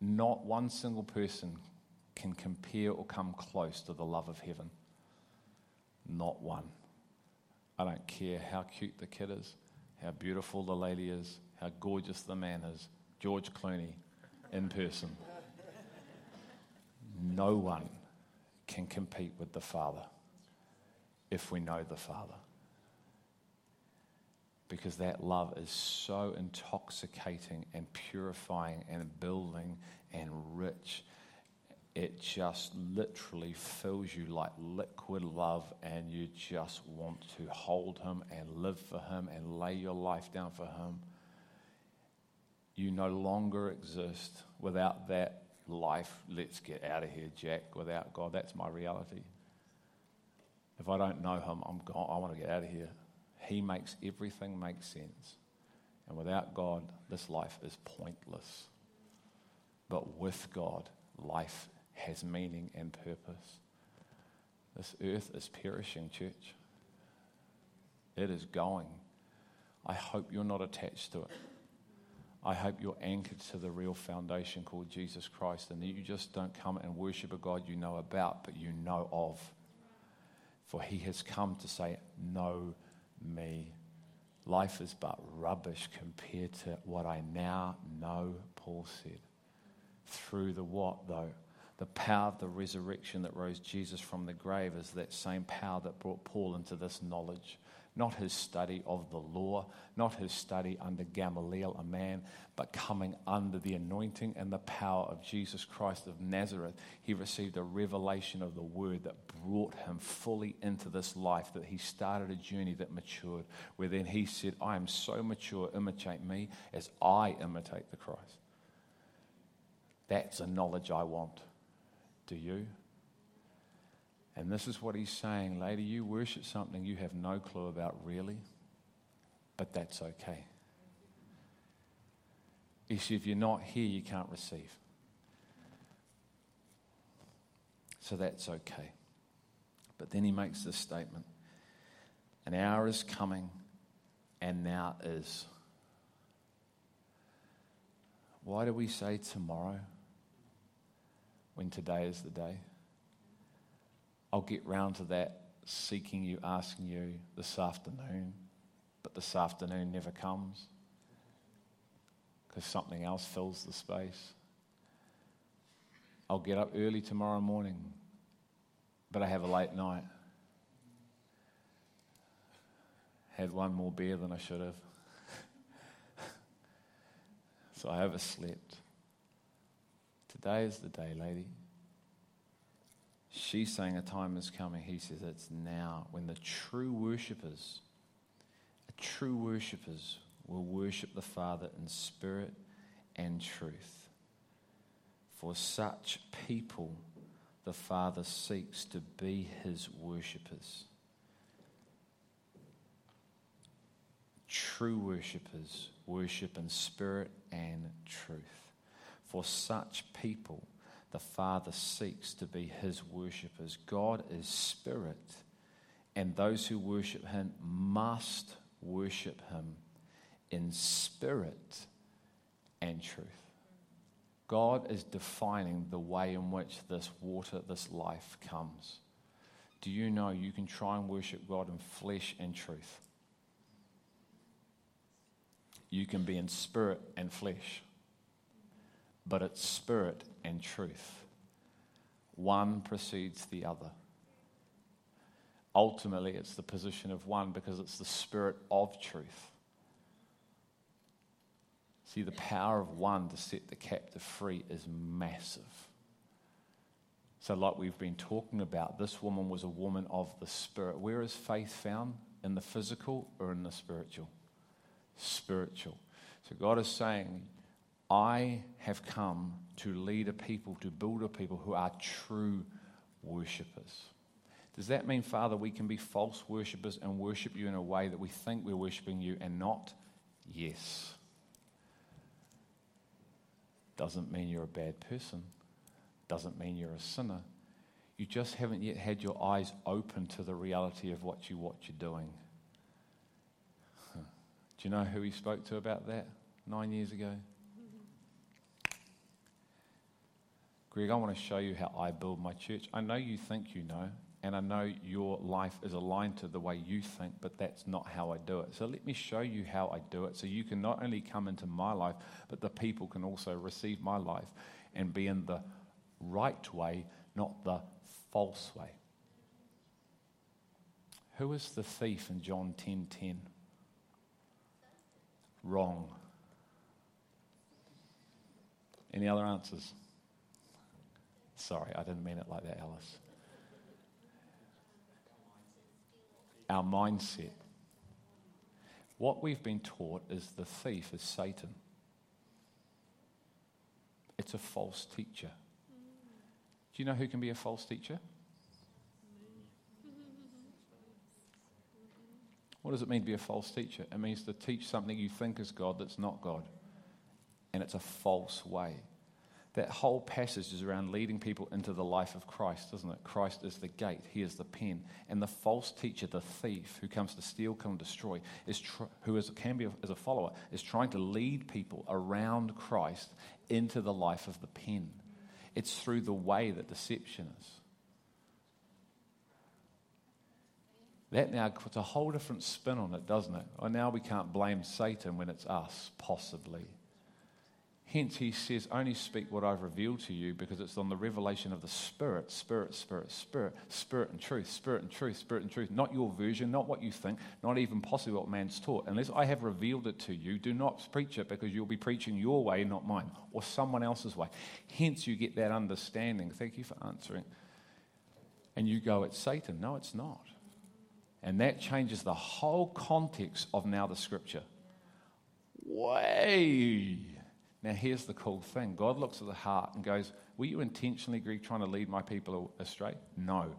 S1: Not one single person can compare or come close to the love of heaven. Not one. I don't care how cute the kid is, how beautiful the lady is, how gorgeous the man is. George Clooney in person. No one can compete with the Father if we know the Father. Because that love is so intoxicating and purifying and building and rich. It just literally fills you like liquid love, and you just want to hold Him and live for Him and lay your life down for Him. You no longer exist without that life, let's get out of here, Jack, without God. That's my reality. If I don't know Him, I'm gone. I want to get out of here. He makes everything make sense. And without God, this life is pointless. But with God, life has meaning and purpose. This earth is perishing, church. It is going. I hope you're not attached to it. I hope you're anchored to the real foundation called Jesus Christ and that you just don't come and worship a God you know about, but you know of. For he has come to say, Know me. Life is but rubbish compared to what I now know, Paul said. Through the what, though? The power of the resurrection that rose Jesus from the grave is that same power that brought Paul into this knowledge not his study of the law, not his study under Gamaliel, a man, but coming under the anointing and the power of Jesus Christ of Nazareth. He received a revelation of the word that brought him fully into this life, that he started a journey that matured, where then he said, I am so mature, imitate me as I imitate the Christ. That's a knowledge I want. Do you? And this is what he's saying, lady, you worship something you have no clue about, really, but that's okay. He if you're not here, you can't receive. So that's okay. But then he makes this statement An hour is coming, and now is. Why do we say tomorrow when today is the day? I'll get round to that, seeking you, asking you this afternoon, but this afternoon never comes because something else fills the space. I'll get up early tomorrow morning, but I have a late night. Had one more beer than I should have. [LAUGHS] so I overslept. Today is the day, lady. She's saying a time is coming. He says it's now when the true worshippers, true worshippers, will worship the Father in spirit and truth. For such people, the Father seeks to be his worshippers. True worshippers worship in spirit and truth. For such people, the Father seeks to be his worshippers. God is spirit, and those who worship him must worship him in spirit and truth. God is defining the way in which this water, this life comes. Do you know you can try and worship God in flesh and truth? You can be in spirit and flesh but it's spirit and truth. One precedes the other. Ultimately, it's the position of one because it's the spirit of truth. See, the power of one to set the captive free is massive. So, like we've been talking about, this woman was a woman of the spirit. Where is faith found? In the physical or in the spiritual? Spiritual. So, God is saying, I have come to lead a people, to build a people who are true worshippers. Does that mean, Father, we can be false worshippers and worship you in a way that we think we're worshiping you and not? Yes. Doesn't mean you're a bad person. Doesn't mean you're a sinner. You just haven't yet had your eyes open to the reality of what you what you're doing. Do you know who he spoke to about that nine years ago? Greg, I want to show you how I build my church. I know you think you know, and I know your life is aligned to the way you think, but that's not how I do it. So let me show you how I do it so you can not only come into my life, but the people can also receive my life and be in the right way, not the false way. Who is the thief in John 10:10? 10, 10? Wrong. Any other answers? Sorry, I didn't mean it like that, Alice. Our mindset. What we've been taught is the thief is Satan. It's a
S2: false teacher. Do you know who can be a false teacher? What does it mean to be a false teacher? It means to teach something you think is God that's not God. And it's a false way. That whole passage is around leading people into the life of Christ, isn't it? Christ is the gate, He is the pen. And the false teacher, the thief who comes to steal, kill, and destroy, is tr- who is, can be as a follower, is trying to lead people around Christ into the life of the pen. It's through the way that deception is. That now puts a whole different spin on it, doesn't it? Well, now we can't blame Satan when it's us, possibly. Hence, he says, Only speak what I've revealed to you because it's on the revelation of the Spirit, Spirit, Spirit, Spirit, Spirit and truth, Spirit and truth, Spirit and truth. Not your version, not what you think, not even possibly what man's taught. Unless I have revealed it to you, do not preach it because you'll be preaching your way, not mine, or someone else's way. Hence, you get that understanding. Thank you for answering. And you go, It's Satan. No, it's not. And that changes the whole context of now the scripture. Way. Now, here's the cool thing God looks at the heart and goes, Were you intentionally, trying to lead my people astray? No.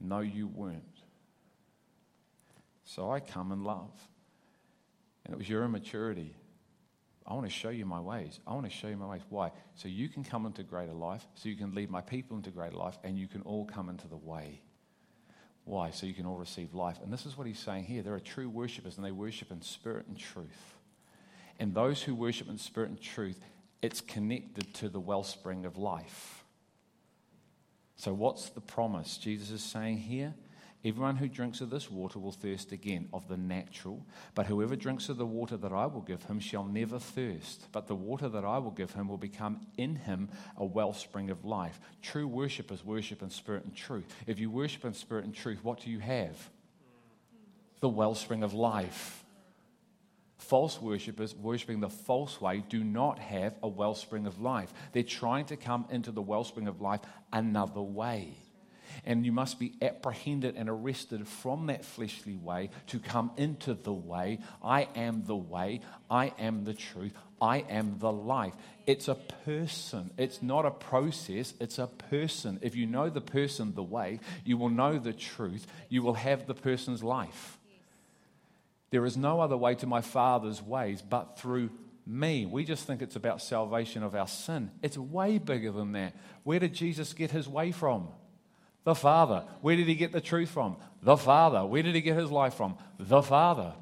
S2: No, you weren't. So I come in love. And it was your immaturity. I want to show you my ways. I want to show you my ways. Why? So you can come into greater life, so you can lead my people into greater life, and you can all come into the way. Why? So you can all receive life. And this is what he's saying here. There are true worshippers, and they worship in spirit and truth. And those who worship in spirit and truth, it's connected to the wellspring of life. So, what's the promise Jesus is saying here? Everyone who drinks of this water will thirst again of the natural, but whoever drinks of the water that I will give him shall never thirst. But the water that I will give him will become in him a wellspring of life. True worshippers worship in spirit and truth. If you worship in spirit and truth, what do you have? The wellspring of life. False worshippers, worshipping the false way, do not have a wellspring of life. They're trying to come into the wellspring of life another way and you must be apprehended and arrested from that fleshly way to come into the way. I am the way, I am the truth, I am the life. It's a person, it's not a process, it's a person. If you know the person the way, you will know the truth, you will have the person's life. There is no other way to my Father's ways but through me. We just think it's about salvation of our sin. It's way bigger than that. Where did Jesus get his way from? The Father. Where did he get the truth from? The Father. Where did he get his life from? The Father.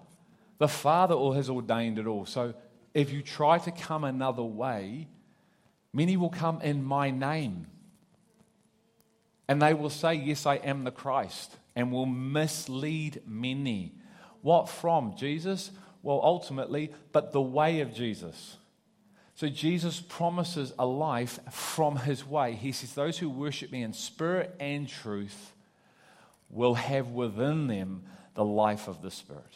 S2: The Father all has ordained it all. So if you try to come another way, many will come in my name. And they will say, Yes, I am the Christ, and will mislead many. What from? Jesus? Well, ultimately, but the way of Jesus. So Jesus promises a life from his way. He says, Those who worship me in spirit and truth will have within them the life of the Spirit,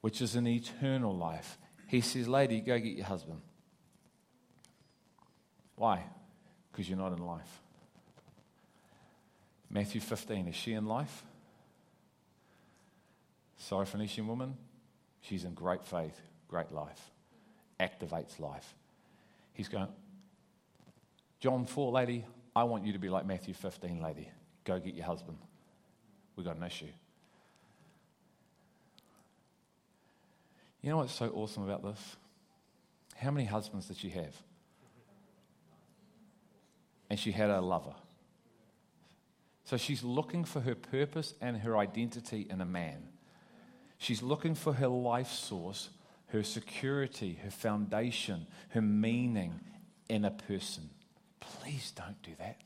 S2: which is an eternal life. He says, Lady, go get your husband. Why? Because you're not in life. Matthew 15, is she in life? Syrophoenician woman, she's in great faith, great life activates life. He's going, John 4, lady, I want you to be like Matthew 15, lady. Go get your husband. We've got an issue. You know what's so awesome about this? How many husbands did she have? And she had a lover. So she's looking for her purpose and her identity in a man. She's looking for her life source her security, her foundation, her meaning in a person. Please don't do that.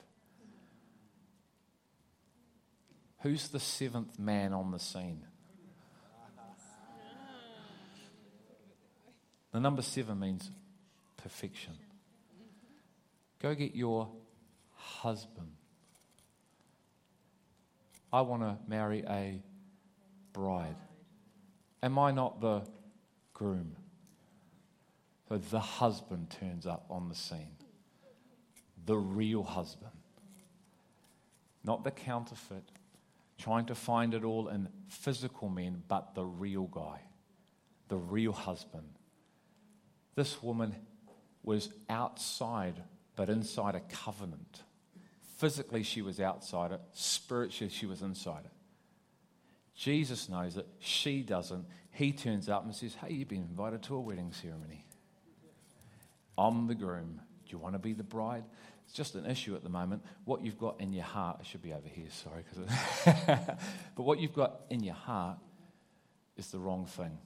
S2: Who's the seventh man on the scene? The number seven means perfection. Go get your husband. I want to marry a bride. Am I not the groom. So the husband turns up on the scene. The real husband. Not the counterfeit, trying to find it all in physical men, but the real guy, the real husband. This woman was outside, but inside a covenant. Physically, she was outside it. Spiritually, she was inside it. Jesus knows it. She doesn't. He turns up and says, Hey, you've been invited to a wedding ceremony. I'm the groom. Do you want to be the bride? It's just an issue at the moment. What you've got in your heart, I should be over here, sorry. [LAUGHS] but what you've got in your heart is the wrong thing.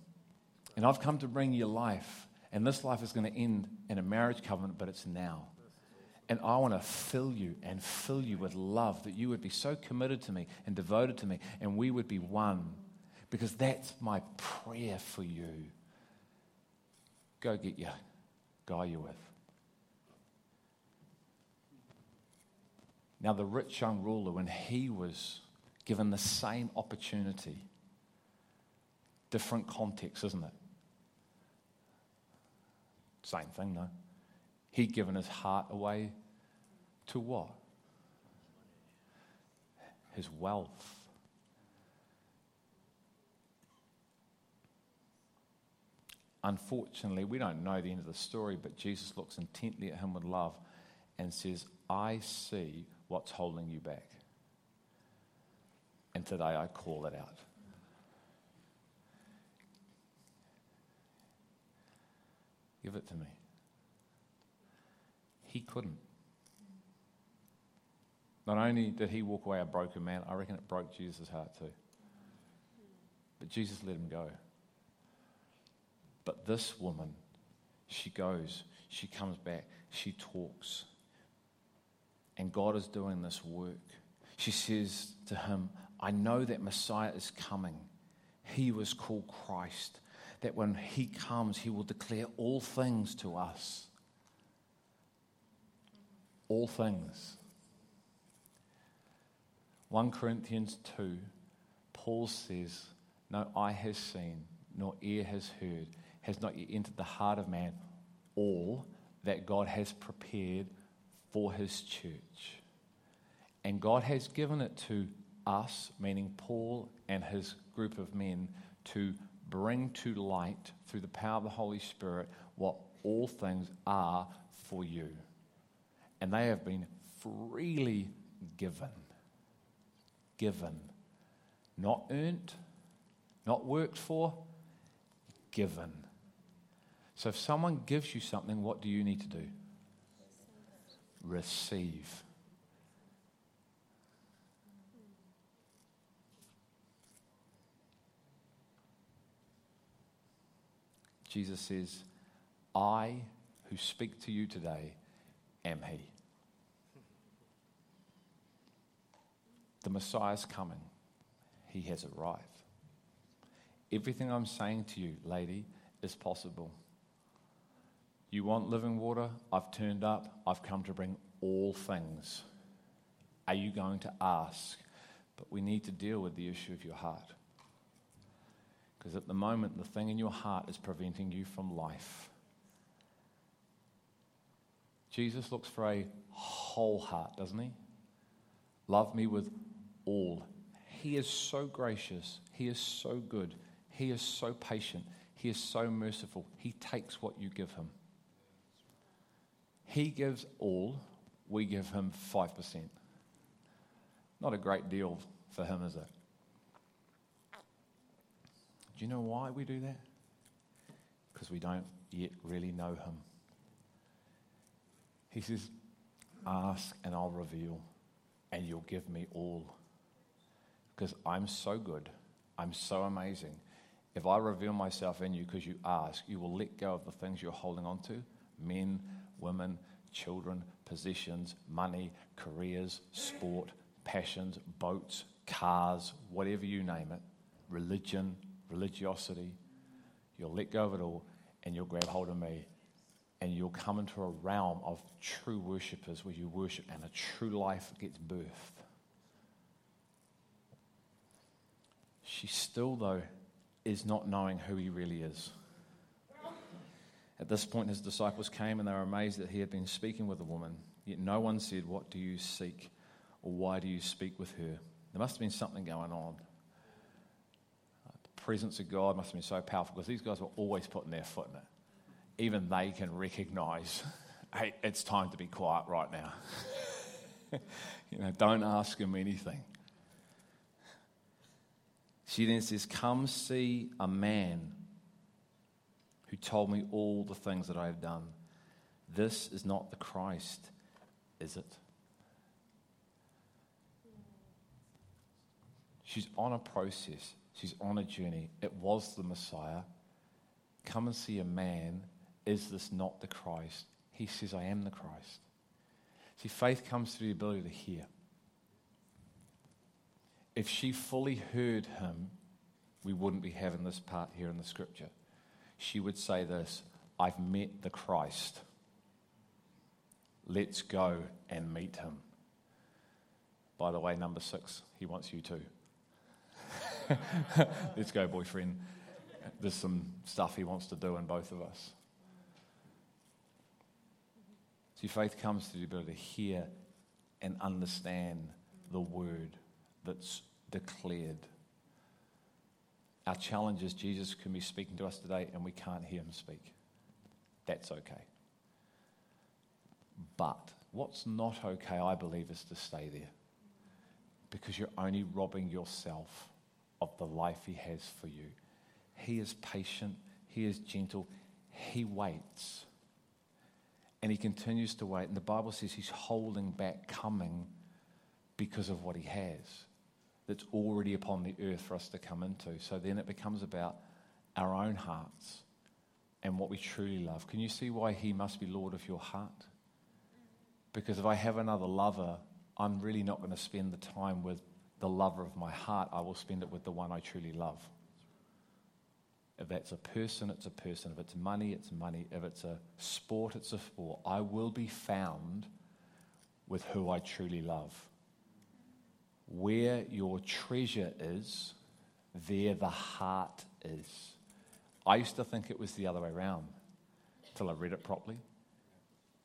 S2: And I've come to bring you life. And this life is going to end in a marriage covenant, but it's now. And I want to fill you and fill you with love that you would be so committed to me and devoted to me, and we would be one. Because that's my prayer for you. Go get your guy you're with. Now, the rich young ruler, when he was given the same opportunity, different context, isn't it? Same thing, though. He'd given his heart away to what? His wealth. Unfortunately, we don't know the end of the story, but Jesus looks intently at him with love and says, I see what's holding you back. And today I call it out. Give it to me. He couldn't. Not only did he walk away a broken man, I reckon it broke Jesus' heart too. But Jesus let him go. But this woman, she goes, she comes back, she talks. And God is doing this work. She says to him, I know that Messiah is coming. He was called Christ that when he comes, he will declare all things to us. All things. 1 Corinthians 2, Paul says, No eye has seen, nor ear has heard, has not yet entered the heart of man all that God has prepared for his church. And God has given it to us, meaning Paul and his group of men, to bring to light through the power of the Holy Spirit what all things are for you. And they have been freely given. Given. Not earned, not worked for, given. So if someone gives you something, what do you need to do? Receive. Jesus says, I who speak to you today am He. The Messiah is coming. He has arrived. Everything I'm saying to you, lady, is possible. You want living water? I've turned up. I've come to bring all things. Are you going to ask? But we need to deal with the issue of your heart. Because at the moment, the thing in your heart is preventing you from life. Jesus looks for a whole heart, doesn't he? Love me with all. He is so gracious. He is so good. He is so patient. He is so merciful. He takes what you give him. He gives all, we give him 5%. Not a great deal for him, is it? Do you know why we do that? Because we don't yet really know Him. He says, Ask and I'll reveal, and you'll give me all. Because I'm so good, I'm so amazing. If I reveal myself in you because you ask, you will let go of the things you're holding on to men, women, children, possessions, money, careers, sport, passions, boats, cars, whatever you name it, religion, religiosity. You'll let go of it all and you'll grab hold of me and you'll come into a realm of true worshippers where you worship and a true life gets birthed. She still, though, is not knowing who he really is. At this point, his disciples came and they were amazed that he had been speaking with a woman. Yet no one said, What do you seek? or Why do you speak with her? There must have been something going on The presence of God must have been so powerful because these guys were always putting their foot in it. even they can recognize hey, it's time to be quiet right now. [LAUGHS] you know, don't ask him anything. She then says, Come see a man who told me all the things that I have done. This is not the Christ, is it? She's on a process, she's on a journey. It was the Messiah. Come and see a man. Is this not the Christ? He says, I am the Christ. See, faith comes through the ability to hear. If she fully heard him, we wouldn't be having this part here in the scripture. She would say this I've met the Christ. Let's go and meet him. By the way, number six, he wants you too. [LAUGHS] Let's go, boyfriend. There's some stuff he wants to do in both of us. See, faith comes to the ability to hear and understand the word that's declared. Our challenge is Jesus can be speaking to us today and we can't hear him speak. That's okay. But what's not okay, I believe, is to stay there. Because you're only robbing yourself of the life he has for you. He is patient, he is gentle, he waits. And he continues to wait. And the Bible says he's holding back coming because of what he has that's already upon the earth for us to come into. So then it becomes about our own hearts and what we truly love. Can you see why he must be Lord of your heart? Because if I have another lover, I'm really not going to spend the time with the lover of my heart. I will spend it with the one I truly love. If that's a person, it's a person. If it's money, it's money. If it's a sport, it's a sport. I will be found with who I truly love. Where your treasure is, there the heart is. I used to think it was the other way around till I read it properly.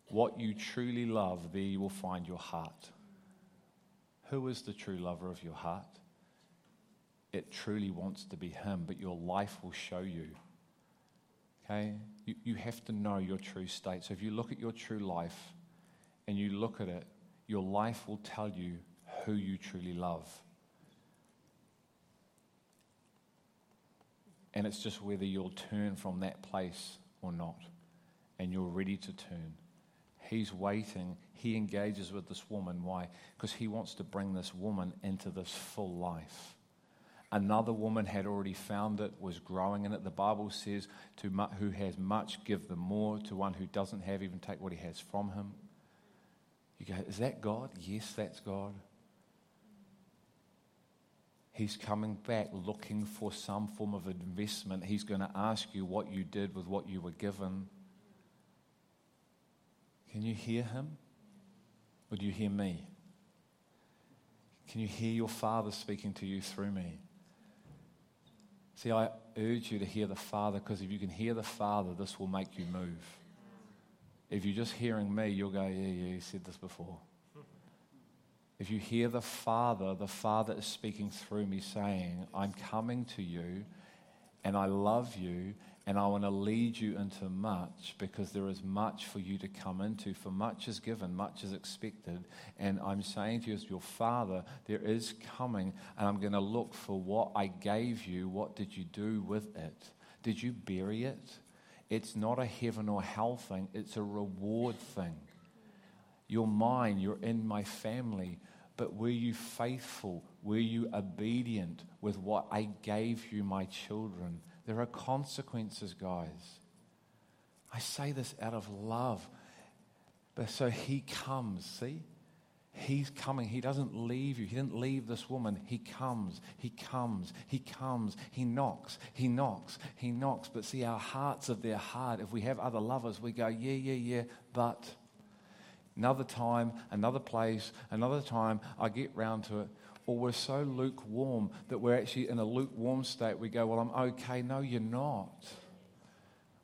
S2: What you truly love, there you will find your heart. Who is the true lover of your heart? It truly wants to be Him, but your life will show you. Okay? You, you have to know your true state. So if you look at your true life and you look at it, your life will tell you who you truly love. And it's just whether you'll turn from that place or not. And you're ready to turn. He's waiting. He engages with this woman. Why? Because he wants to bring this woman into this full life. Another woman had already found it, was growing in it. The Bible says, to who has much, give them more. To one who doesn't have, even take what he has from him. You go, is that God? Yes, that's God. He's coming back looking for some form of investment. He's going to ask you what you did with what you were given. Can you hear him? Or do you hear me? Can you hear your Father speaking to you through me? See, I urge you to hear the Father because if you can hear the Father, this will make you move. If you're just hearing me, you'll go, Yeah, yeah, you said this before. If you hear the Father, the Father is speaking through me saying, I'm coming to you and I love you and I want to lead you into much because there is much for you to come into. For much is given, much is expected. And I'm saying to you, as your father, there is coming, and I'm going to look for what I gave you. What did you do with it? Did you bury it? It's not a heaven or hell thing, it's a reward thing. You're mine, you're in my family. But were you faithful? Were you obedient with what I gave you, my children? There are consequences, guys. I say this out of love. But so he comes, see? He's coming. He doesn't leave you. He didn't leave this woman. He comes. He comes. He comes. He knocks. He knocks. He knocks. But see, our hearts of their heart, if we have other lovers, we go, yeah, yeah, yeah, but another time, another place, another time, I get round to it or we're so lukewarm that we're actually in a lukewarm state. We go, Well, I'm okay. No, you're not.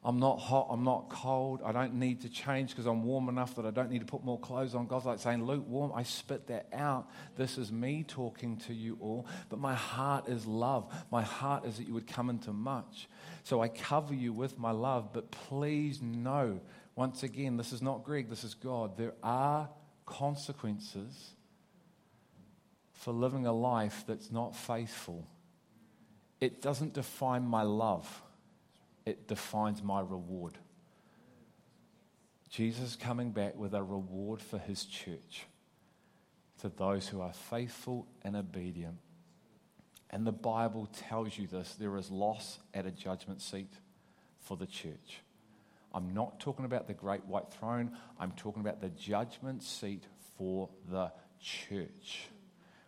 S2: I'm not hot, I'm not cold, I don't need to change because I'm warm enough that I don't need to put more clothes on. God's like saying, lukewarm, I spit that out. This is me talking to you all, but my heart is love. My heart is that you would come into much. So I cover you with my love, but please know, once again, this is not Greg, this is God. There are consequences for living a life that's not faithful. It doesn't define my love it defines my reward. Jesus coming back with a reward for his church to those who are faithful and obedient. And the Bible tells you this there is loss at a judgment seat for the church. I'm not talking about the great white throne, I'm talking about the judgment seat for the church,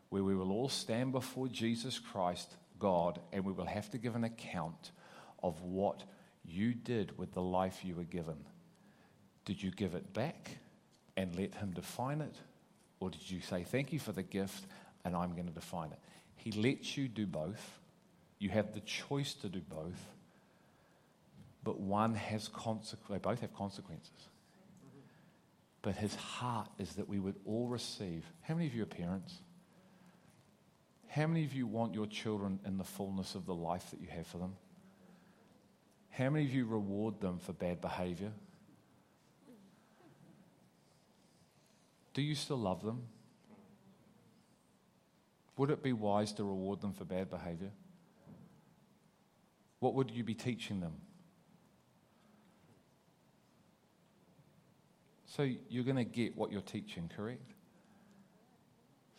S2: where we will all stand before Jesus Christ, God, and we will have to give an account of what you did with the life you were given. Did you give it back and let Him define it? Or did you say, Thank you for the gift and I'm going to define it? He lets you do both. You have the choice to do both. But one has consequences. They both have consequences. But his heart is that we would all receive. How many of you are parents? How many of you want your children in the fullness of the life that you have for them? How many of you reward them for bad behavior? Do you still love them? Would it be wise to reward them for bad behavior? What would you be teaching them? So you're going to get what you're teaching, correct?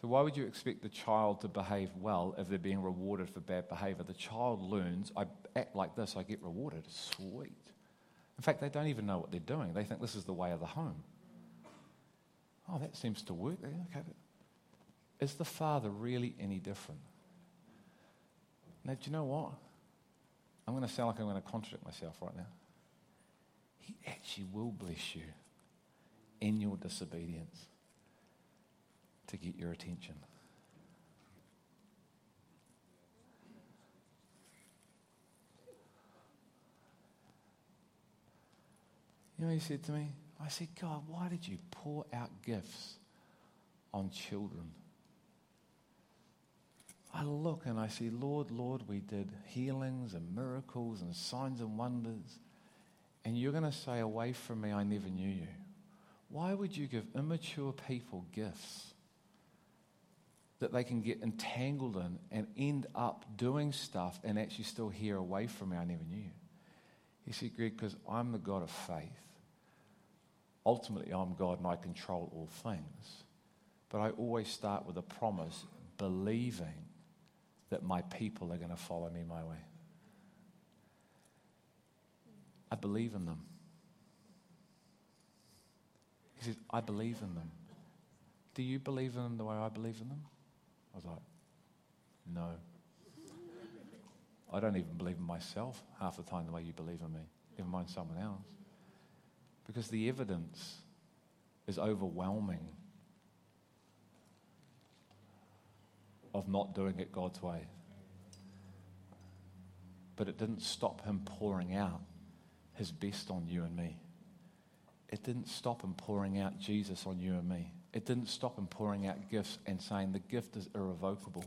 S2: So, why would you expect the child to behave well if they're being rewarded for bad behavior? The child learns, I act like this, I get rewarded. Sweet. In fact, they don't even know what they're doing. They think this is the way of the home. Oh, that seems to work. Okay, is the father really any different? Now, do you know what? I'm going to sound like I'm going to contradict myself right now. He actually will bless you in your disobedience to get your attention. You know, he said to me, I said, God, why did you pour out gifts on children? I look and I see, Lord, Lord, we did healings and miracles and signs and wonders. And you're going to say, Away from me, I never knew you. Why would you give immature people gifts? that they can get entangled in and end up doing stuff and actually still hear away from me. I never knew. He said, Greg, because I'm the God of faith. Ultimately, I'm God and I control all things. But I always start with a promise, believing that my people are going to follow me my way. I believe in them. Says, I believe in them. Do you believe in them the way I believe in them? I was like, no. I don't even believe in myself half the time the way you believe in me, never mind someone else. Because the evidence is overwhelming of not doing it God's way. But it didn't stop him pouring out his best on you and me. It didn't stop him pouring out Jesus on you and me. It didn't stop him pouring out gifts and saying the gift is irrevocable.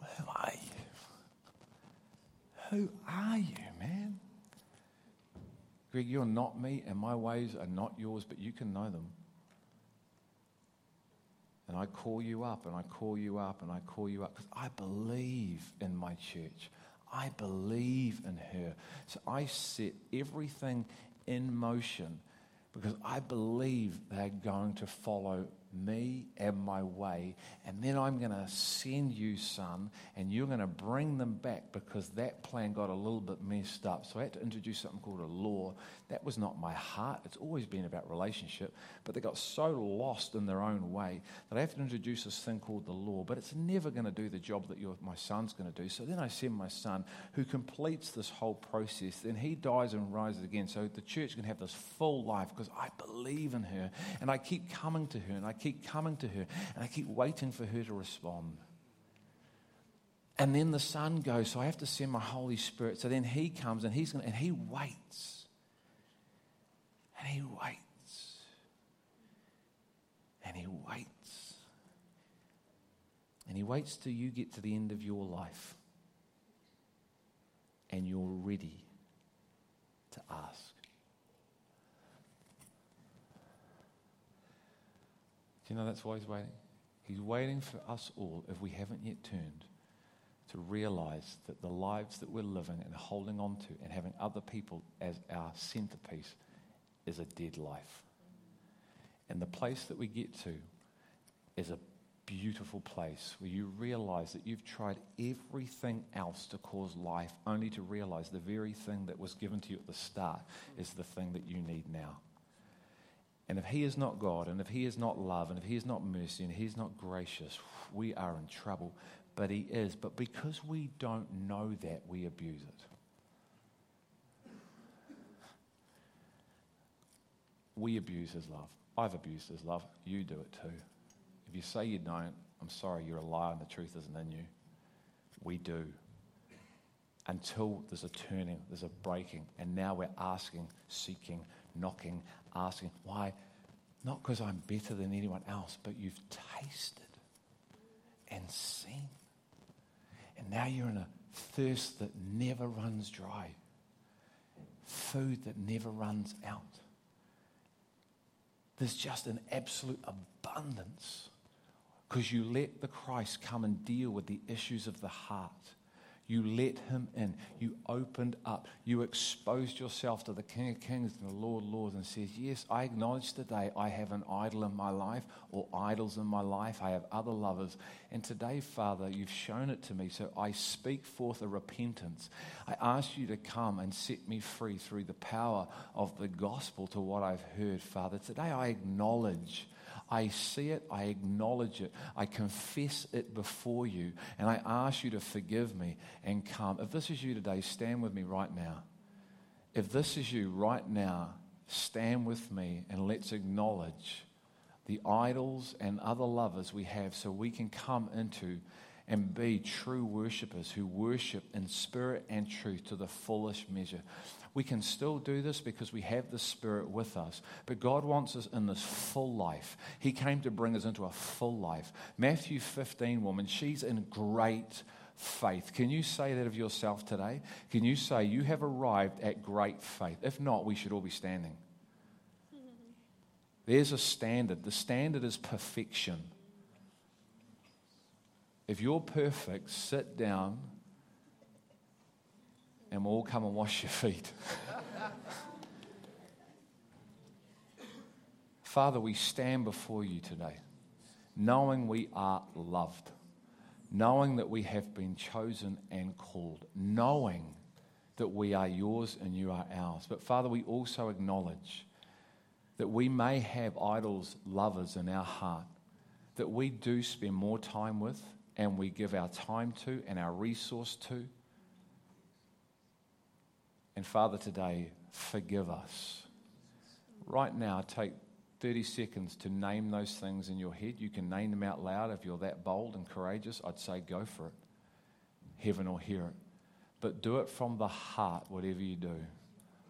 S2: Who are you? Who are you, man? Greg, you're not me, and my ways are not yours, but you can know them. And I call you up, and I call you up, and I call you up because I believe in my church. I believe in her. So I set everything in motion because I believe they're going to follow me and my way. And then I'm going to send you, son, and you're going to bring them back because that plan got a little bit messed up. So I had to introduce something called a law. That was not my heart. It's always been about relationship. But they got so lost in their own way that I have to introduce this thing called the law. But it's never going to do the job that my son's going to do. So then I send my son who completes this whole process. Then he dies and rises again. So the church can have this full life because I believe in her. And I keep coming to her and I keep coming to her and I keep waiting for her to respond. And then the Son goes, so I have to send my Holy Spirit. So then He comes and He's gonna, and He waits. And He waits. And He waits. And He waits till you get to the end of your life and you're ready to ask. Do you know that's why He's waiting? He's waiting for us all, if we haven't yet turned, to realize that the lives that we're living and holding on to and having other people as our centerpiece is a dead life. And the place that we get to is a beautiful place where you realize that you've tried everything else to cause life, only to realize the very thing that was given to you at the start is the thing that you need now. And if He is not God, and if He is not love, and if He is not mercy, and He's not gracious, we are in trouble. But He is. But because we don't know that, we abuse it. We abuse His love. I've abused His love. You do it too. If you say you don't, I'm sorry, you're a liar and the truth isn't in you. We do. Until there's a turning, there's a breaking, and now we're asking, seeking, knocking, asking. Why? Not because I'm better than anyone else, but you've tasted and seen. And now you're in a thirst that never runs dry, food that never runs out. There's just an absolute abundance because you let the Christ come and deal with the issues of the heart. You let him in. You opened up. You exposed yourself to the King of Kings and the Lord of Lords and says, Yes, I acknowledge today I have an idol in my life or idols in my life. I have other lovers. And today, Father, you've shown it to me. So I speak forth a repentance. I ask you to come and set me free through the power of the gospel to what I've heard, Father. Today I acknowledge I see it, I acknowledge it, I confess it before you, and I ask you to forgive me and come. If this is you today, stand with me right now. If this is you right now, stand with me and let's acknowledge the idols and other lovers we have so we can come into and be true worshippers who worship in spirit and truth to the fullest measure. We can still do this because we have the Spirit with us. But God wants us in this full life. He came to bring us into a full life. Matthew 15 woman, she's in great faith. Can you say that of yourself today? Can you say you have arrived at great faith? If not, we should all be standing. [LAUGHS] There's a standard. The standard is perfection. If you're perfect, sit down and we'll all come and wash your feet. Father, we stand before you today, knowing we are loved, knowing that we have been chosen and called, knowing that we are yours and you are ours. But Father, we also acknowledge that we may have idols, lovers in our heart that we do spend more time with and we give our time to and our resource to and Father, today, forgive us. Right now, take 30 seconds to name those things in your head. You can name them out loud if you're that bold and courageous. I'd say go for it. Heaven or hear it. But do it from the heart, whatever you do.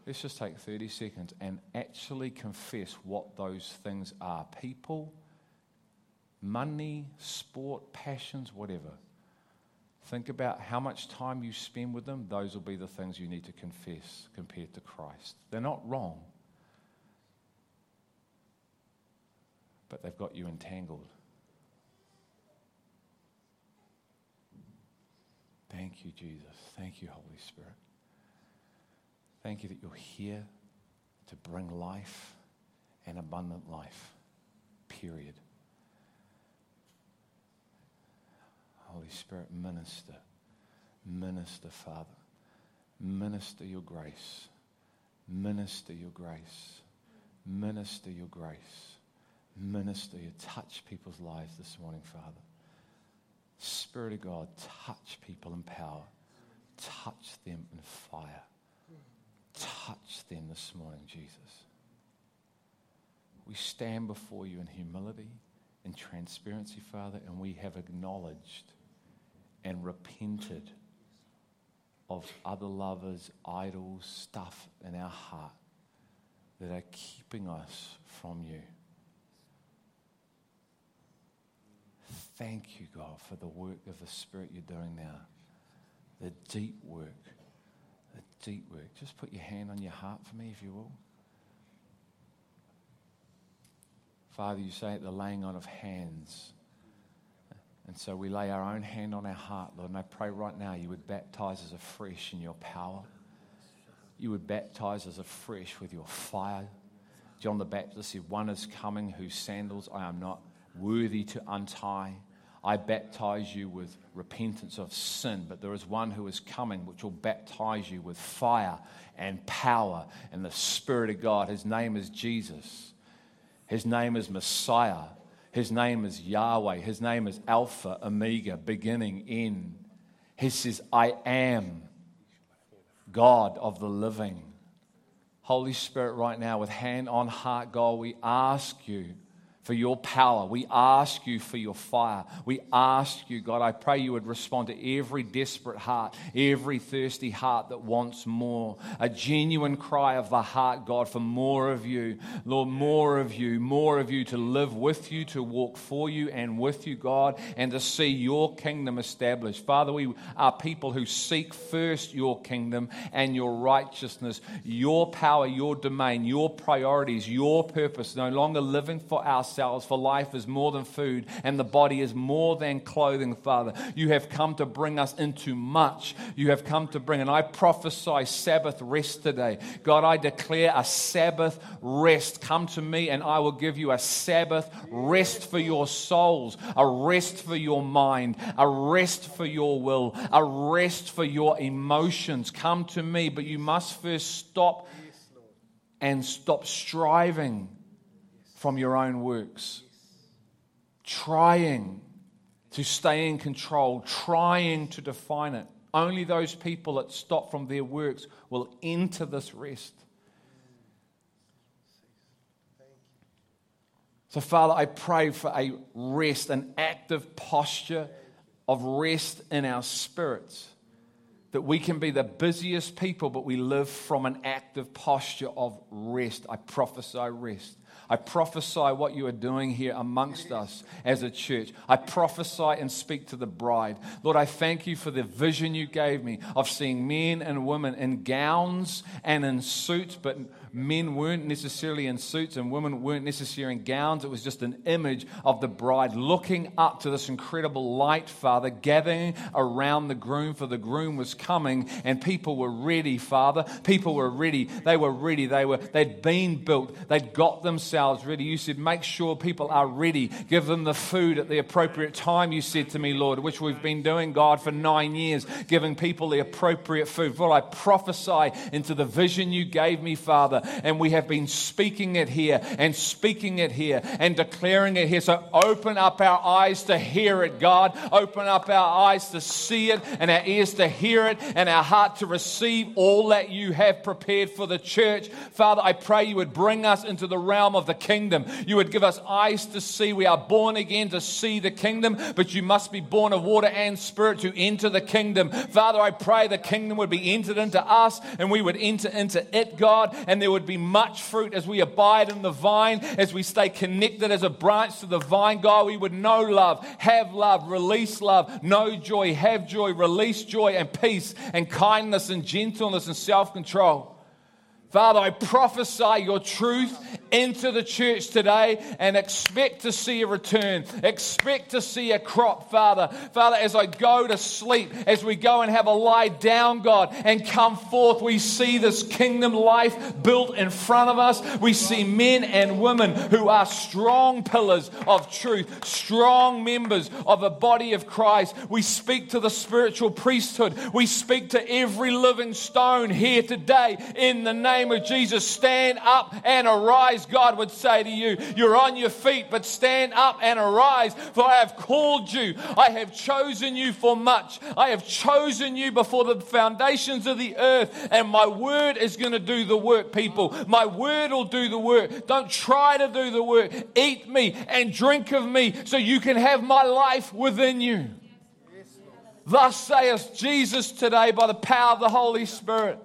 S2: Let's just take 30 seconds and actually confess what those things are people, money, sport, passions, whatever. Think about how much time you spend with them. Those will be the things you need to confess compared to Christ. They're not wrong, but they've got you entangled. Thank you, Jesus. Thank you, Holy Spirit. Thank you that you're here to bring life and abundant life, period. Holy Spirit, minister. Minister, Father. Minister your grace. Minister your grace. Minister your grace. Minister your touch people's lives this morning, Father. Spirit of God, touch people in power. Touch them in fire. Touch them this morning, Jesus. We stand before you in humility and transparency, Father, and we have acknowledged and repented of other lovers, idols, stuff in our heart that are keeping us from you. Thank you, God, for the work of the Spirit you're doing now. The deep work. The deep work. Just put your hand on your heart for me, if you will. Father, you say at the laying on of hands. And so we lay our own hand on our heart, Lord. And I pray right now you would baptize us afresh in your power. You would baptize us afresh with your fire. John the Baptist said, One is coming whose sandals I am not worthy to untie. I baptize you with repentance of sin, but there is one who is coming which will baptize you with fire and power and the Spirit of God. His name is Jesus. His name is Messiah. His name is Yahweh. His name is Alpha, Omega, beginning, end. He says, I am God of the living. Holy Spirit, right now, with hand on heart, God, we ask you for your power. We ask you for your fire. We ask you, God, I pray you would respond to every desperate heart, every thirsty heart that wants more. A genuine cry of the heart, God, for more of you. Lord, more of you, more of you to live with you, to walk for you and with you, God, and to see your kingdom established. Father, we are people who seek first your kingdom and your righteousness, your power, your domain, your priorities, your purpose, no longer living for ourselves ourselves, for life is more than food, and the body is more than clothing, Father. You have come to bring us into much. You have come to bring, and I prophesy Sabbath rest today. God, I declare a Sabbath rest. Come to me, and I will give you a Sabbath rest for your souls, a rest for your mind, a rest for your will, a rest for your emotions. Come to me, but you must first stop and stop striving from your own works, trying to stay in control, trying to define it. Only those people that stop from their works will enter this rest. So, Father, I pray for a rest, an active posture of rest in our spirits. That we can be the busiest people, but we live from an active posture of rest. I prophesy rest. I prophesy what you are doing here amongst us as a church. I prophesy and speak to the bride. Lord, I thank you for the vision you gave me of seeing men and women in gowns and in suits, but men weren't necessarily in suits and women weren't necessarily in gowns. It was just an image of the bride looking up to this incredible light, Father, gathering around the groom, for the groom was coming and people were ready, Father. People were ready. They were ready. They were, they'd been built. They'd got themselves ready. You said, make sure people are ready. Give them the food at the appropriate time, you said to me, Lord, which we've been doing, God, for nine years, giving people the appropriate food. Lord, I prophesy into the vision you gave me, Father, and we have been speaking it here and speaking it here and declaring it here. So open up our eyes to hear it, God. Open up our eyes to see it and our ears to hear it and our heart to receive all that you have prepared for the church. Father, I pray you would bring us into the realm of the kingdom. You would give us eyes to see. We are born again to see the kingdom, but you must be born of water and spirit to enter the kingdom. Father, I pray the kingdom would be entered into us and we would enter into it, God, and there would be much fruit as we abide in the vine, as we stay connected as a branch to the vine. God, we would know love, have love, release love, know joy, have joy, release joy and peace and kindness and gentleness and self control. Father, I prophesy your truth into the church today and expect to see a return. Expect to see a crop, Father. Father, as I go to sleep, as we go and have a lie down, God, and come forth, we see this kingdom life built in front of us. We see men and women who are strong pillars of truth, strong members of the body of Christ. We speak to the spiritual priesthood. We speak to every living stone here today in the name name of Jesus, stand up and arise. God would say to you, You're on your feet, but stand up and arise, for I have called you. I have chosen you for much. I have chosen you before the foundations of the earth, and my word is going to do the work, people. My word will do the work. Don't try to do the work. Eat me and drink of me so you can have my life within you. Thus saith Jesus today by the power of the Holy Spirit.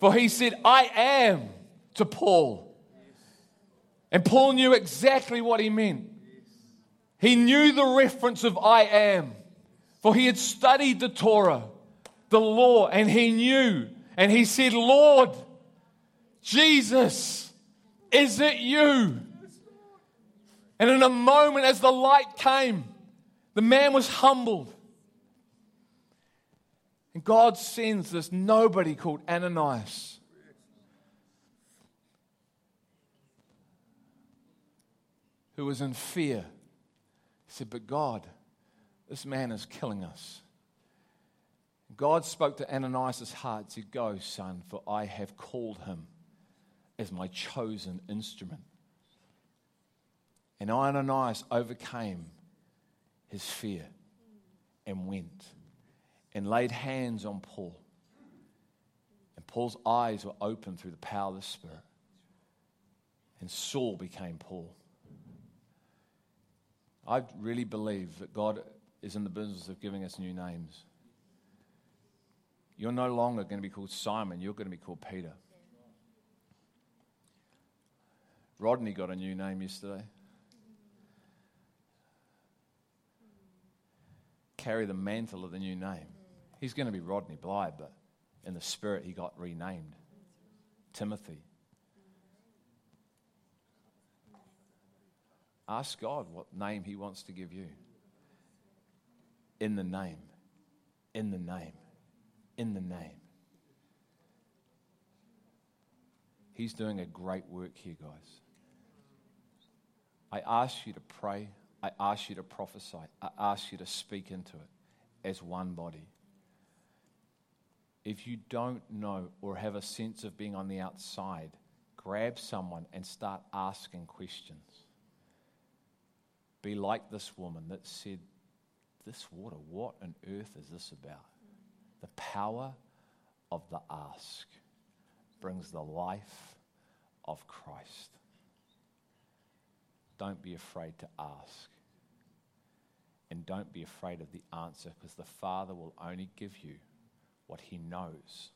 S2: For he said, I am to Paul. And Paul knew exactly what he meant. He knew the reference of I am, for he had studied the Torah, the law, and he knew. And he said, Lord, Jesus, is it you? And in a moment, as the light came, the man was humbled. God sends this nobody called Ananias. Who was in fear. He said, But God, this man is killing us. God spoke to Ananias' heart. He said, Go, son, for I have called him as my chosen instrument. And Ananias overcame his fear and went and laid hands on Paul. And Paul's eyes were opened through the power of the Spirit. And Saul became Paul. I really believe that God is in the business of giving us new names. You're no longer going to be called Simon, you're going to be called Peter. Rodney got a new name yesterday. Carry the mantle of the new name. He's going to be Rodney Blythe, but in the spirit, he got renamed Timothy. Ask God what name he wants to give you. In the name. In the name. In the name. He's doing a great work here, guys. I ask you to pray. I ask you to prophesy. I ask you to speak into it as one body. If you don't know or have a sense of being on the outside, grab someone and start asking questions. Be like this woman that said, This water, what on earth is this about? The power of the ask brings the life of Christ. Don't be afraid to ask. And don't be afraid of the answer because the Father will only give you what He knows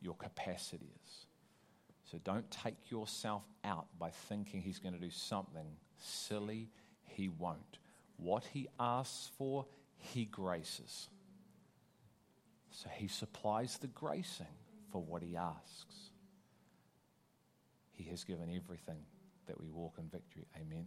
S2: your capacity is. So don't take yourself out by thinking He's going to do something silly. He won't. What He asks for, He graces. So He supplies the gracing for what He asks. He has given everything that we walk in victory. Amen.